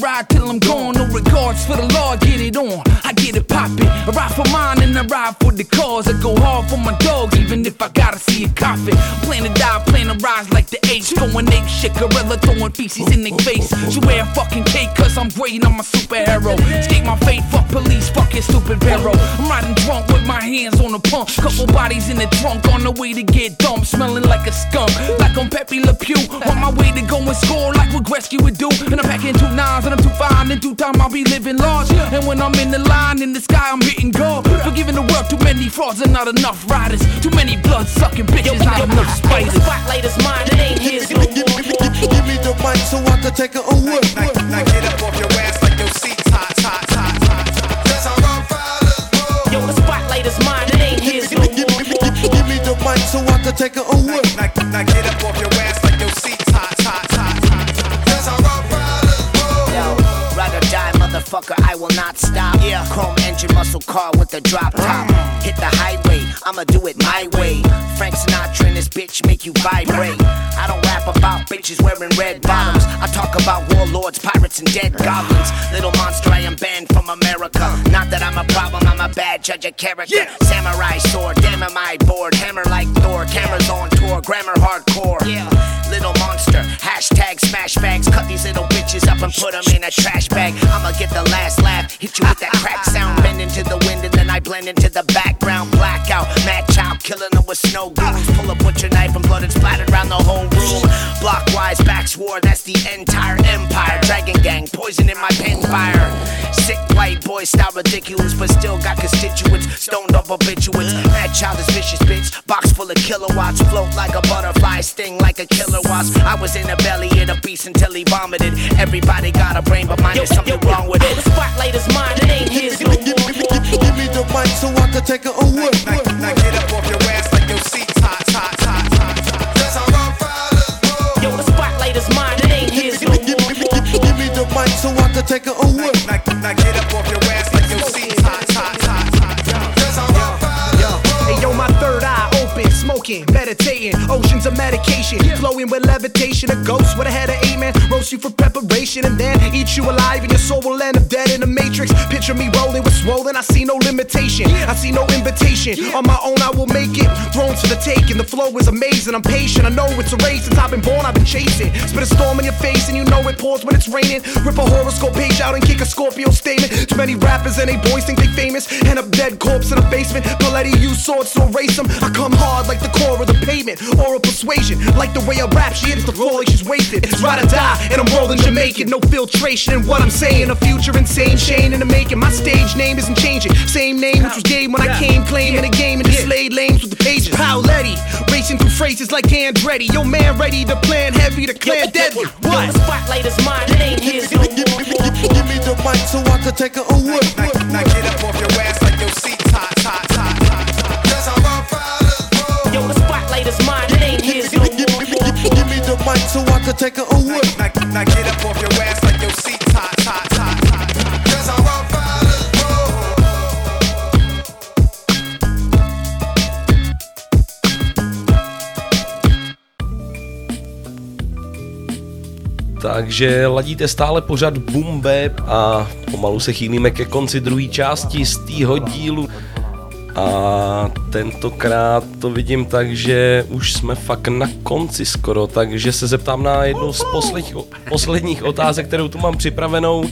Ride till I'm gone. No regards for the law, get it on. I get it poppin'. I ride for mine and I ride for the cause. I go hard for my dogs, even if I gotta see a coffin. Plan to die, plan to rise like the H. Going ape shit, gorilla throwing feces in their face. She wear a fucking cake, cause I'm great, I'm a superhero. Escape my fate, fuck police, fuck your stupid Vero. I'm riding drunk with my hands on the pump. Couple bodies in the trunk on the way to get dumped. Smelling like a skunk, like I'm Pepe Le Pew. On my way to go and score like Gretzky would do. And I'm packing two nines and I'm too fine. In due time, I'll be living large. And when I'm in the line in the sky, I'm hitting gold. Forgiving the world, too many frauds and not enough riders. Too many blood sucking bitches, not enough spiders. Spotlight is mine, it ain't his no more. Give me the mic so I can take it away. Now get up off your ass like your seat's hot, hot, hot, hot. That's how rough riders roll. Yo, the spotlight is mine, it ain't his no more. Give me the mic so I can take it away. Now, now get up off your ass will not stop. Yeah, chrome engine muscle car with the drop top. Hit the highway, I'ma do it my way. Frank Sinatra and this bitch make you vibrate. I don't rap about bitches wearing red bottoms. I talk about warlords, pirates, and dead goblins. Little monster, I am banned from America. Not that I'm a problem, I'm a bad judge of character. Samurai sword, damn am I bored. Hammer like Thor, cameras on tour, grammar hardcore. Yeah, little monster. Hashtag smash bags. Cut these little bitches up and put them in a trash bag. I'ma get the last laugh. Hit you with that crack sound. Bend into the wind and then I blend into the background. Blackout. Mad child killing them with snow goons. Pull a butcher knife and blood and splattered around the whole room. Blockwise, backs war. That's the entire empire. Dragon gang. Poison in my pen fire. Sick white boy style ridiculous, but still got constituents. Stoned up habituates. Mad child is vicious, bitch. Box full of kilowatts. Float like a butterfly. Sting like a killer wasp. I was in the belly of the beast until he vomited. Everybody got a brain, but mine is something wrong with it. The spotlight is mine, it ain't his no mic so I can take it away. Now get up off your ass like your seat's hot, hot, hot, hot. That's how rough riders roll. Yo, the spotlight is mine, it ain't his no more. Give me the mic so I can take it away. Now, now get up off your ass like open, meditating, oceans of medication, flowing with levitation. A ghost with a head of eight man, roast you for preparation. and then eat you alive, and your soul will end up dead in the matrix. Picture me rolling with swollen, I see no limitation, I see no invitation. On my own, I will make it. Thrones for the taking, the flow is amazing. I'm patient, I know it's a race since I've been born, I've been chasing. Spit a storm in your face, and you know it pours when it's raining. Rip a horoscope page out and kick a Scorpio statement. Too many rappers and they boys think they famous. End up dead corpse in a basement. Paletti use swords to erase them. I come hard like the core of the pavement. Oral persuasion, like the way I rap, she hits the floor like she's wasted. It's ride or die, and I'm rolling Jamaican. No filtration in what I'm saying. A future insane, Shane in the making. My stage name isn't changing. Same name which was gay when I came, claiming the game and just laid lanes with the pages. Paoletti, racing through phrases like Andretti. Yo, man, ready to plan heavy, to clear deadly. What? The spotlight is mine, it ain't his no more. Give me the mic so I can take a ooh whip. Now get up off your ass like your seat's hot, hot, hot, hot. So I can take a ooh whip. Now, now get up off your ass like your seat's hot, hot, hot, hot. That's how rough riders roll. Takže ladíte stále pořad Boom Bap a pomalu se chýlíme ke konci druhé části z týho dílu. A tentokrát to vidím tak, že už jsme fakt na konci skoro, takže se zeptám na jednu z posledních, posledních otázek, kterou tu mám připravenou.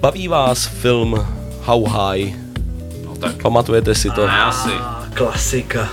Baví vás film How High? No tak. Pamatujete si to? Ne, asi. Klasika.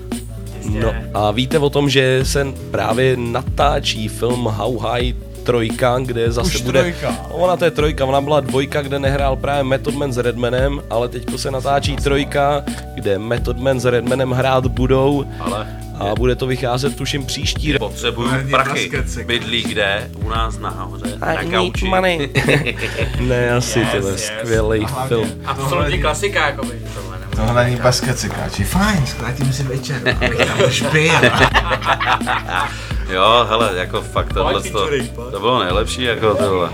No a víte o tom, že se právě natáčí film How High trojka, kde zase Už bude... trojka. Ona to je trojka, ona byla dvojka, kde nehrál právě Method Man s Redmanem, ale teďko se natáčí trojka, kde Method Man s Redmanem hrát budou Ale a bude to vycházet tuším příští rok. potřebuju prachy. Bydlí kde? U nás nahoře. I Na gauči. money. ne, asi Yes, tyhle, yes. skvělý A hlavně- film. Absolutní klasika, jakoby. Tohle nebo- Tohle není basket sekáči. Fajn, zkrátíme si večer, abych tam už pil. Jo, hele, jako fakt tohle to, to bylo nejlepší, jako tohle.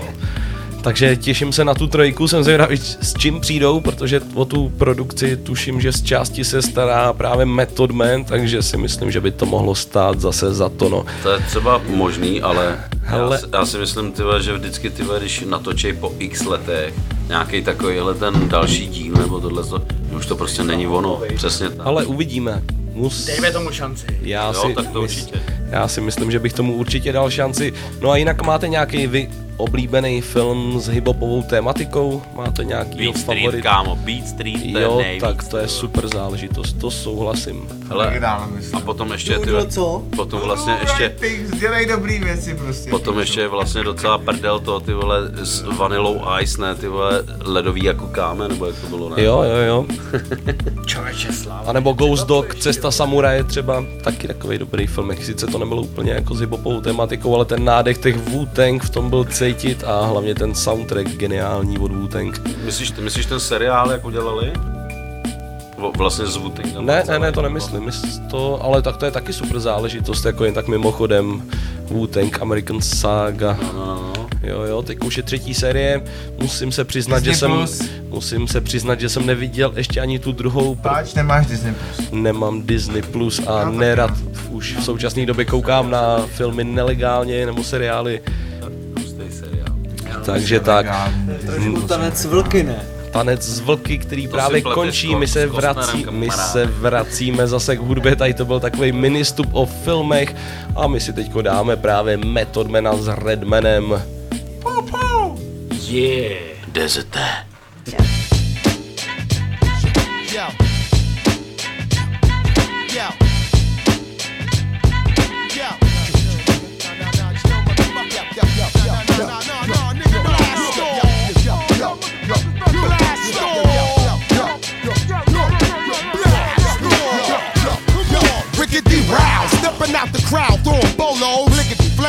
Takže těším se na tu trojku, jsem zvědavý, s čím přijdou, protože o tu produkci tuším, že z části se stará právě Method Man, takže si myslím, že by to mohlo stát zase za to, no. To je třeba možný, ale Hele. já, si, já si myslím, tyhle, že vždycky tyhle, když natočí po x letech nějaký takovýhle ten další díl nebo tohle, to, už to prostě není ono, přesně tak. Ale uvidíme. Mus... Dejme tomu šanci. Já Jo, si, tak to mys- určitě. Já si myslím, že bych tomu určitě dal šanci. No a jinak máte nějaký vy oblíbený film s hiphopovou tématikou? Máte nějaký Beat Street, favorit? kámo, Beat Street, to je Jo, nejvíc. tak to je super záležitost, to souhlasím. Hele, a potom ještě ty, co? potom vlastně ještě, Ty dělej dobrý věci prostě. potom ještě je vlastně docela prdel to, ty vole, s vanilou ice, ne, ty vole, ledový jako kámen, nebo jak to bylo, ne? Jo, jo, jo. Člověče sláva. A nebo Ghost Dog, Cesta samuraje třeba, taky takový dobrý film. Jak Sice to nebylo úplně jako s hiphopovou tematikou, ale ten nádech těch Wu-Tang v tom byl cítit a hlavně ten soundtrack geniální od Wu-Tang. Myslíš, ty myslíš ten seriál, jak udělali? Vlastně s Wu-Tangem. Ne, ne, ne, to nemyslím, mysl to, ale tak to je taky super záležitost, jako jen tak mimochodem Wu-Tang American Saga. Jo, jo, teď už je třetí série, musím se přiznat, Disney že jsem, Plus. musím se přiznat, že jsem neviděl ještě ani tu druhou, pr- Páč, nemáš Disney Plus. nemám Disney Plus a nerad už v současné době koukám na filmy nelegálně nebo seriály. Takže tak. Trošku tanec vlky, ne? Tanec z vlky, který To právě končí, my se, vrací, my se vracíme zase k hudbě, tady to byl takový ministup o filmech a my si teďko dáme právě Method Mana s Redmanem. Yeah. DZT. Yo. Yo. Yo. Rickety jumping out the crowd, throwing bolos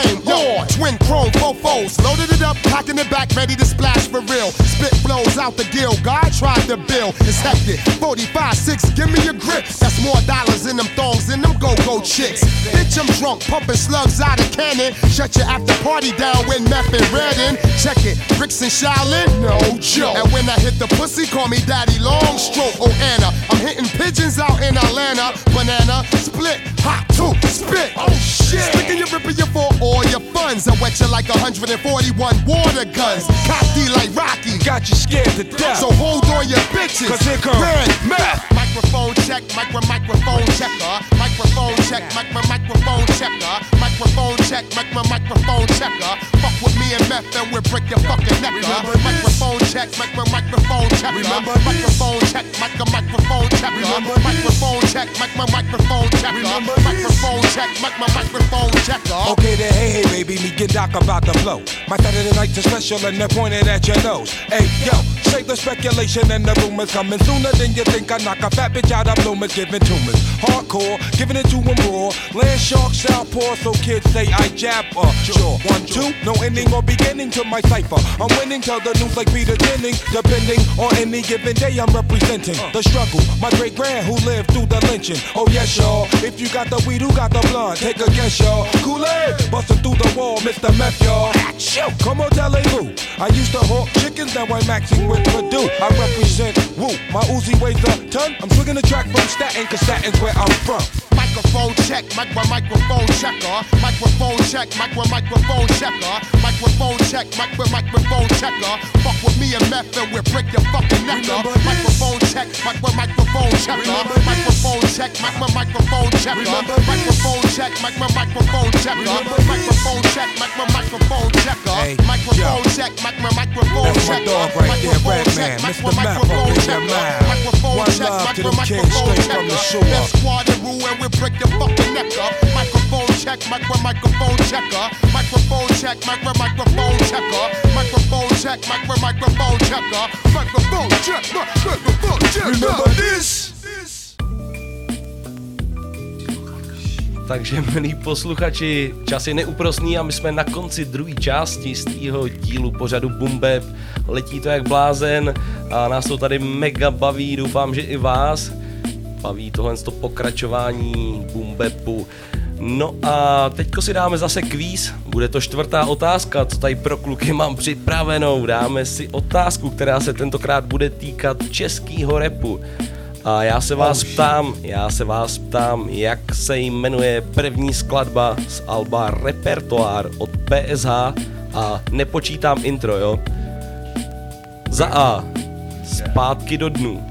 flame on. Twin chrome fofos, loaded it up, cocking it back, ready to splash for real. Spit flows out the gill, God tried to build. It's hectic. 45, 6, give me a grip. That's more dollars in them thongs than them go-go chicks. Bitch, I'm drunk, pumping slugs out of cannon. Shut your after party down with meth and red. Check it, bricks and Shaolin, no joke. And when I hit the pussy, call me Daddy Long Stroke. Oh Anna, I'm hitting pigeons out in Atlanta. Banana, split, hot, two, spit. Oh shit. Sticking your ripper your for all your funds. I wet you like 141 water guns. Cocky like Rocky. Got you scared to death. So hold on your bitches. 'Cause here come Red meth. Microphone check, micro microphone checker. Microphone check, micro microphone checker. Microphone check, micro microphone checker. Fuck with me and meth and we'll break your fucking neck. uh. Microphone check, micro microphone checker. Remember Microphone check, micro microphone checker. Microphone check, micro microphone checker. Microphone check, micro microphone checker. Okay then, Hey baby, me get doc about the flow. My Saturday nights are special and they're pointed at your nose. Hey, yo, save the speculation and the rumors coming sooner than you think. I knock a fat bitch out of bloomers, giving tumors. Hardcore, giving it to them raw. Land shark, southpaw, so kids say I jab uh, Sure, one, two, no ending or beginning to my cipher. I'm winning, tell the news like Peter Jennings. Depending on any given day, I'm representing the struggle. My great grand who lived through the lynching. Oh, yes, y'all. If you got the weed, who got the blunt? Take a guess, y'all. Kool-Aid, busting through the wall, Mr. Meth, y'all. Come on, tell it. I used to hawk chickens, now I'm maxing with Purdue. I represent Woo. My Uzi weighs a ton. I'm swinging the track from Staten, cause Staten's where I'm from. Microphone check, micro microphone checker. Microphone check, micro microphone checker. Microphone check, micro microphone checker. Fuck with me and meth and we'll break your fucking neck. uh. Microphone check, micro microphone checker. Microphone check, micro microphone checker. Microphone check, micro microphone checker. Microphone check, micro microphone checker. Microphone check, micro microphone That's my dog right there, Microphone Red check, Man, Mr. Microphone up in your checker. mind. Microphone One check, love to microphone straight from the checker. shore. Left squad and rule and we break your fucking neck up. Microphone check, micro microphone checker. Microphone check, micro microphone checker. Microphone check, micro microphone checker. Microphone check, microphone checker. Remember this? Takže, milí posluchači, čas je neúprosný a my jsme na konci druhé části z tého dílu pořadu Bumbeb. Letí to jak blázen a nás to tady mega baví, doufám, že i vás baví tohle to pokračování Bumbepu. No a teďko si dáme zase kvíz, bude to čtvrtá otázka, co tady pro kluky mám připravenou. Dáme si otázku, která se tentokrát bude týkat českýho repu. A já se vás ptám, já se vás ptám, jak se jmenuje první skladba z Alba Repertoár od PSH a nepočítám intro, jo? Za A. Zpátky do dnu.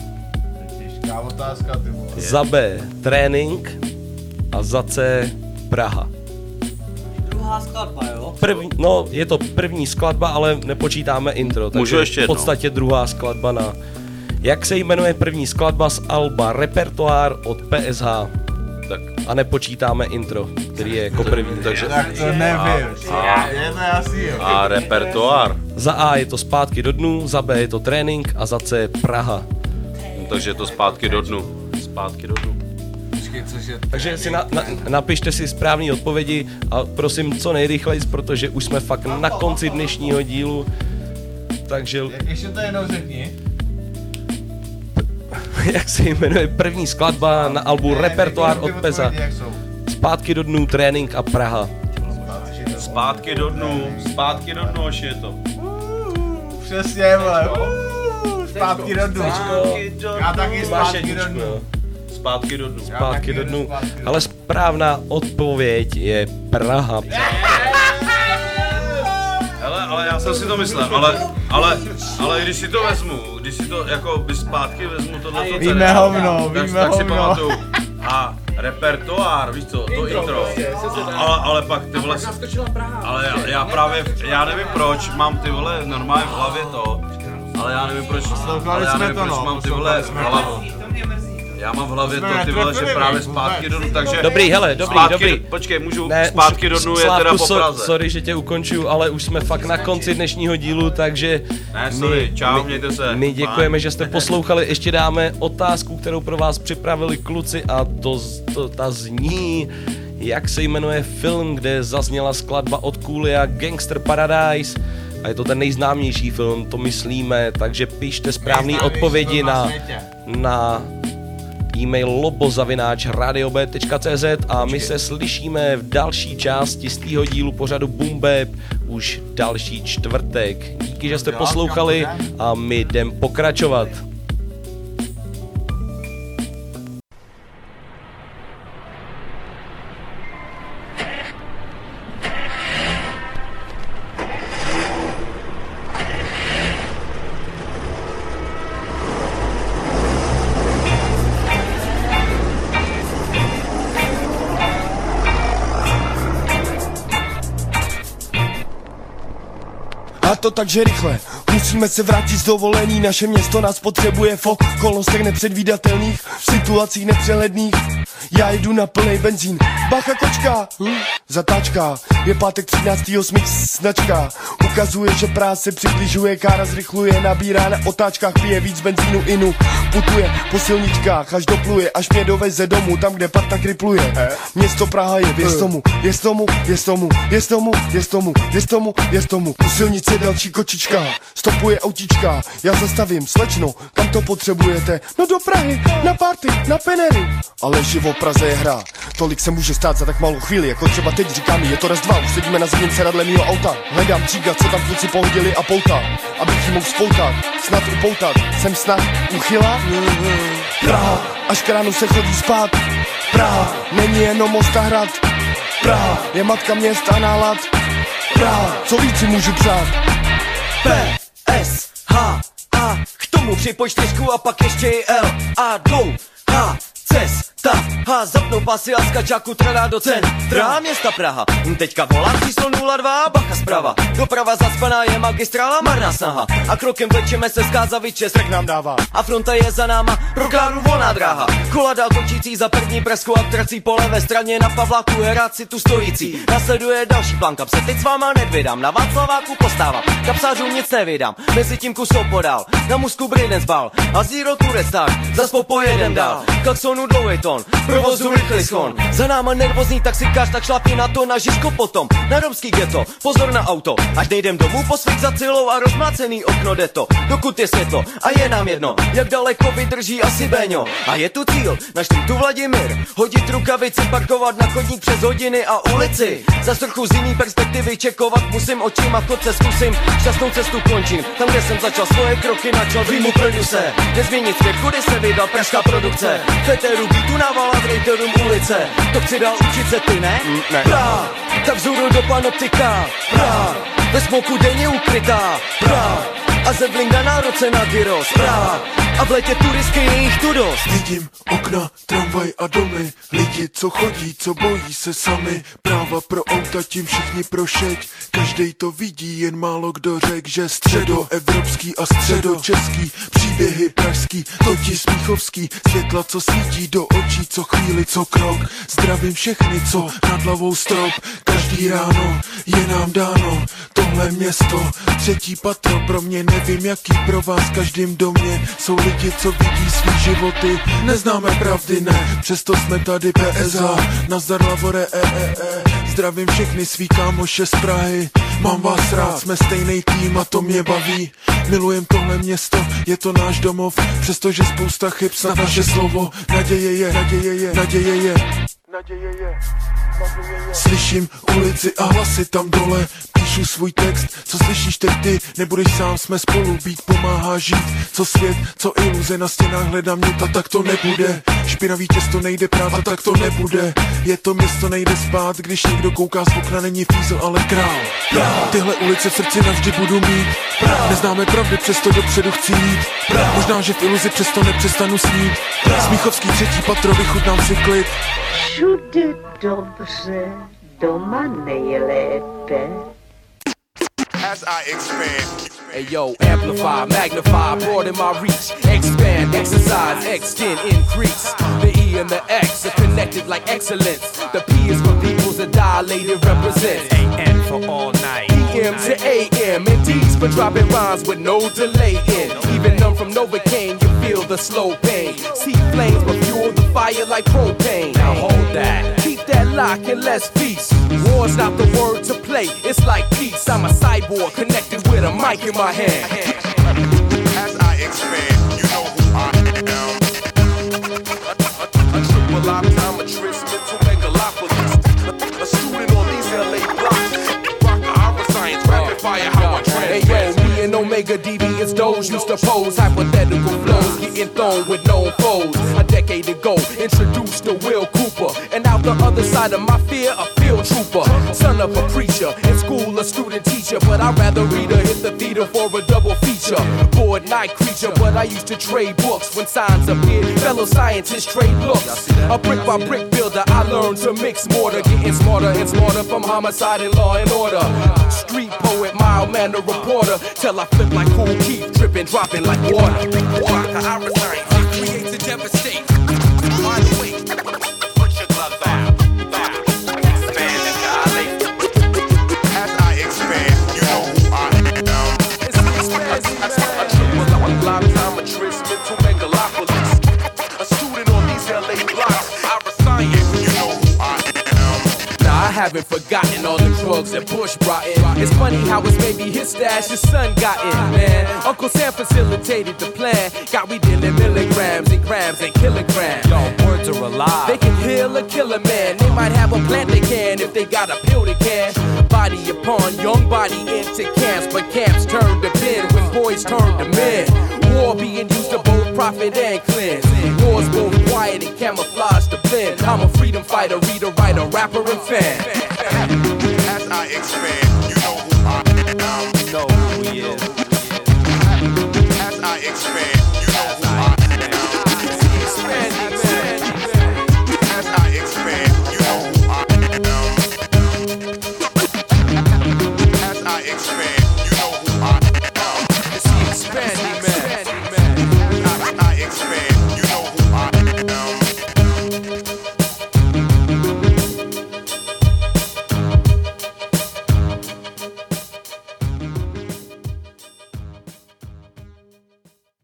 Těžká otázka, ty vole. Za B. Trénink. A za C. Praha. Druhá skladba, jo? První, no, je to první skladba, ale nepočítáme intro. Můžu takže ještě v jednou? podstatě druhá skladba na... Jak se jmenuje první skladba z Alba Repertoár od PSH? Tak. A nepočítáme intro, který je jako první. Takže, Tak to nevím. A, Je to jasný, jo. a repertoár. Za A je to zpátky do dnu, za B je to trénink a za C Praha. Takže je to zpátky do dnu. Zpátky do dnu. Takže si na, na, napište si správné odpovědi a prosím co nejrychleji, protože už jsme fakt na konci dnešního dílu. Takže ještě to jednou řekni. jak se jmenuje první skladba na albu Repertoár od Peza. Zpátky do dnu, trénink a Praha. Zpátky do dnu. Zpátky do dnu, až je to. Přesně, vole. Zpátky do dnu. Já taky zpátky do dnu. Zpátky do dnu. Zpátky do dnu. Ale správná odpověď je Praha. Ale já jsem si to myslel, ale, ale, ale když si to vezmu, když si to jako by zpátky vezmu tohle to Víme celé, hovno, tak, víme tak si hovno. pamatuju. A repertoár, víš co, to intro. A, ale, ale pak ty vole, ale já, já právě, já nevím proč, mám ty vole normálně v hlavě to, ale já nevím proč, ale já nevím to, proč no, mám ty vole v hlavě. Já mám v hlavě to ty vole, že právě zpátky do dnu, takže Dobrý, hele, dobrý, zpátky, dobrý. Do, počkej, můžu, Ne, zpátky do dnu je teda po so- Praze. Sorry, že tě ukončuju, ale už jsme fakt na konci dnešního dílu, takže... Ne, sorry, čau, mějte se. My děkujeme, že jste poslouchali. Ještě dáme otázku, kterou pro vás připravili kluci a to, to ta zní... Jak se jmenuje film, kde zazněla skladba od Coolia Gangster Paradise? A je to ten nejznámější film, to myslíme, takže pište správné odpovědi na, na e-mail lobozavináč radiob.cz a my se slyšíme v další části z týho dílu pořadu Bumbeb už další čtvrtek. Díky, že jste poslouchali a my jdem pokračovat. To takže rychle, musíme se vrátit z dovolení Naše město nás potřebuje v okolnostech nepředvídatelných V situacích nepřehledných. Já jdu na plný benzín. Bacha kočka, hm? zatáčka Je pátek 13. smyk značka. Ukazuje, že práce přibližuje Kára zrychluje, nabírá na otáčkách Pije víc benzínu inu. Putuje po silničkách, až dopluje Až mě doveze domů, tam kde parta kripluje. Město Praha je, věř tomu, věř tomu, věř tomu, věř tomu, věř tomu, věř tomu, věř tomu. U silnice další kočička, stopuje autička Já zastavím, slečno, kam to potřebujete? No do Prahy, na party, na penery. Ale živo v Praze je hra, tolik se může stát za tak malou chvíli Jako třeba teď říkám, je to raz dva, už sedíme na zadním sedadle mýho auta. Hledám tříga, co tam kluci pohodili a pouta Abych ji mohl spoutat, snad upoutat Jsem snad uchyla? Praha, až k ránu se chodí spát. Praha, není jenom Mostahrad Praha, je matka města nálad. Praha, co víc si můžu přát? P, S, H, A. K tomu připoč a pak ještě L. A dou, H, cesta H, zapnu pasy a skačáku trada do centra města Praha Hm, Teďka volám číslo 02, bacha zprava. Doprava zaspaná je magistrála, marná snaha. A krokem vlečeme se z Kázaviče, strk nám dává. A fronta je za náma, pro káru volná dráha. Kola dál točící za první presku a trací po levé straně na Pavláku heráci tu stojící. Nasleduje další plán, kam se teď s váma nedvydám Na Václaváku postávám, kapsářům nic nevydám Mezi tím kusou podál, na musku brýden zbal. A zero tu restart, zas popojedem dál. Klaxonu dlouhý tón, provozu rychlý schon Za náma nervózní taxikář, tak šlapí na to na žižko potom. Na romský ghetto, pozor na auto. Až nejdem domů posvít za celou a rozmácený okno jde to. Dokud je světlo a je nám jedno Jak daleko vydrží asi Béňo A je tu cíl, na tu Vladimír. Hodit rukavici, parkovat na chodník přes hodiny a ulici. Za trochu z jiný perspektivy čekovat musím očima chodce zkusím. Šťastnou cestu končím, tam kde jsem začal svoje kroky načal Dreamu producer Nezměnit svět, kudy se vydal pražská produkce. Feteru beatu navala rejterům ulice To chci dál učit se ty, ne? ne. Praha, tak vzhůru do panoptika Praha, ve smoku denně ukrytá Praha, a zevlinga na roce na gyros Praha, a v letě turistky je jich tu dost Vidím okna, tramvaj a domy. Lidi, co chodí, co bojí se sami. Práva pro auta, tím všichni prošeť Každej to vidí, jen málo kdo řek Že středoevropský a středočeský Příběhy pražský, to ti smíchovský. Světla, co svítí do očí, co chvíli, co krok. Zdravím všechny, co nad hlavou strop. Každý ráno je nám dáno. Tohle město, třetí patro Pro mě nevím, jaký pro vás Každým domě jsou lidi, co vidí svý životy. Neznáme pravdy, ne, přesto jsme tady PSA Nazdar Lavore, e, e, e. Zdravím všechny svý kámoše z Prahy. Mám vás rád, jsme stejný tým a to mě baví. Milujem tohle město, je to náš domov. Přestože spousta chyb, snad naše slovo. Naděje je, naděje je, naděje je. Naděje je, Slyším ulici a hlasy tam dole Píšu svůj text, co slyšíš teď ty? Nebudeš sám, jsme spolu, být pomáhá žít. Co svět, co iluze na stěnách hledám mě, ta tak to nebude. Špinavý těsto nejde prát a tak to nebude. Je to město nejde spát, když někdo kouká z okna Není fízl, ale král. Tyhle ulice v srdci navždy budu mít. Neznáme pravdy, přesto dopředu chci jít. Možná, že v iluzi přesto nepřestanu snít. Smíchovský třetí patro, vychutnám si klid. Všude dobře, doma nejlépe. As I expand. Hey yo, amplify, magnify, broaden my reach, expand, exercise, extend, increase. The E and the X are connected like excellence. The P is for peoples that dilated represents. AM for all night. PM to AM, and D's for dropping rhymes with no delay in. Even numb from Novocaine, you feel the slow pain. See flames, but fuel the fire like propane. Now hold that. That lock and let's feast. War's not the word to play, it's like peace. I'm a cyborg connected with a mic in my hand. As I expand, you know who I am. A triple optometrist, mental megalopolis. A student on these LA blocks. Rock opera science, rapid fire, and Omega Devious Doge used to pose hypothetical flows, getting thrown with known foes. A decade ago, introduced to Will Cooper, and out the other side of my fear, a field trooper, son of a preacher, in school a student teacher, but I'd rather read or hit the theater for a double feature. Bored night creature, but I used to trade books when signs appeared. Fellow scientists trade looks. A brick by brick builder, I learned to mix mortar, getting smarter and smarter from homicide and law and order. Street poet, mild manner reporter, till I flip like cool Keith, dripping, dropping like water. Rock the iris science, it creates a devastate. Haven't forgotten all the drugs that Bush brought in. It's funny how it's maybe his stash his son got in, man. Uncle Sam facilitated the plan. Got we dealing milligrams and grams and kilograms. Yo, words are alive. They can heal a killer man. They might have a plant they can if they got a pill they can. Body upon young body into camps, but camps turn to pen when boys turn to men. War being used to both profit and cleanse. Wars both quiet and camouflage to blend. I'm a freedom fighter, reader, writer, rapper, and fan. As I expand, you know who I am. know who he is. As I expand, you know who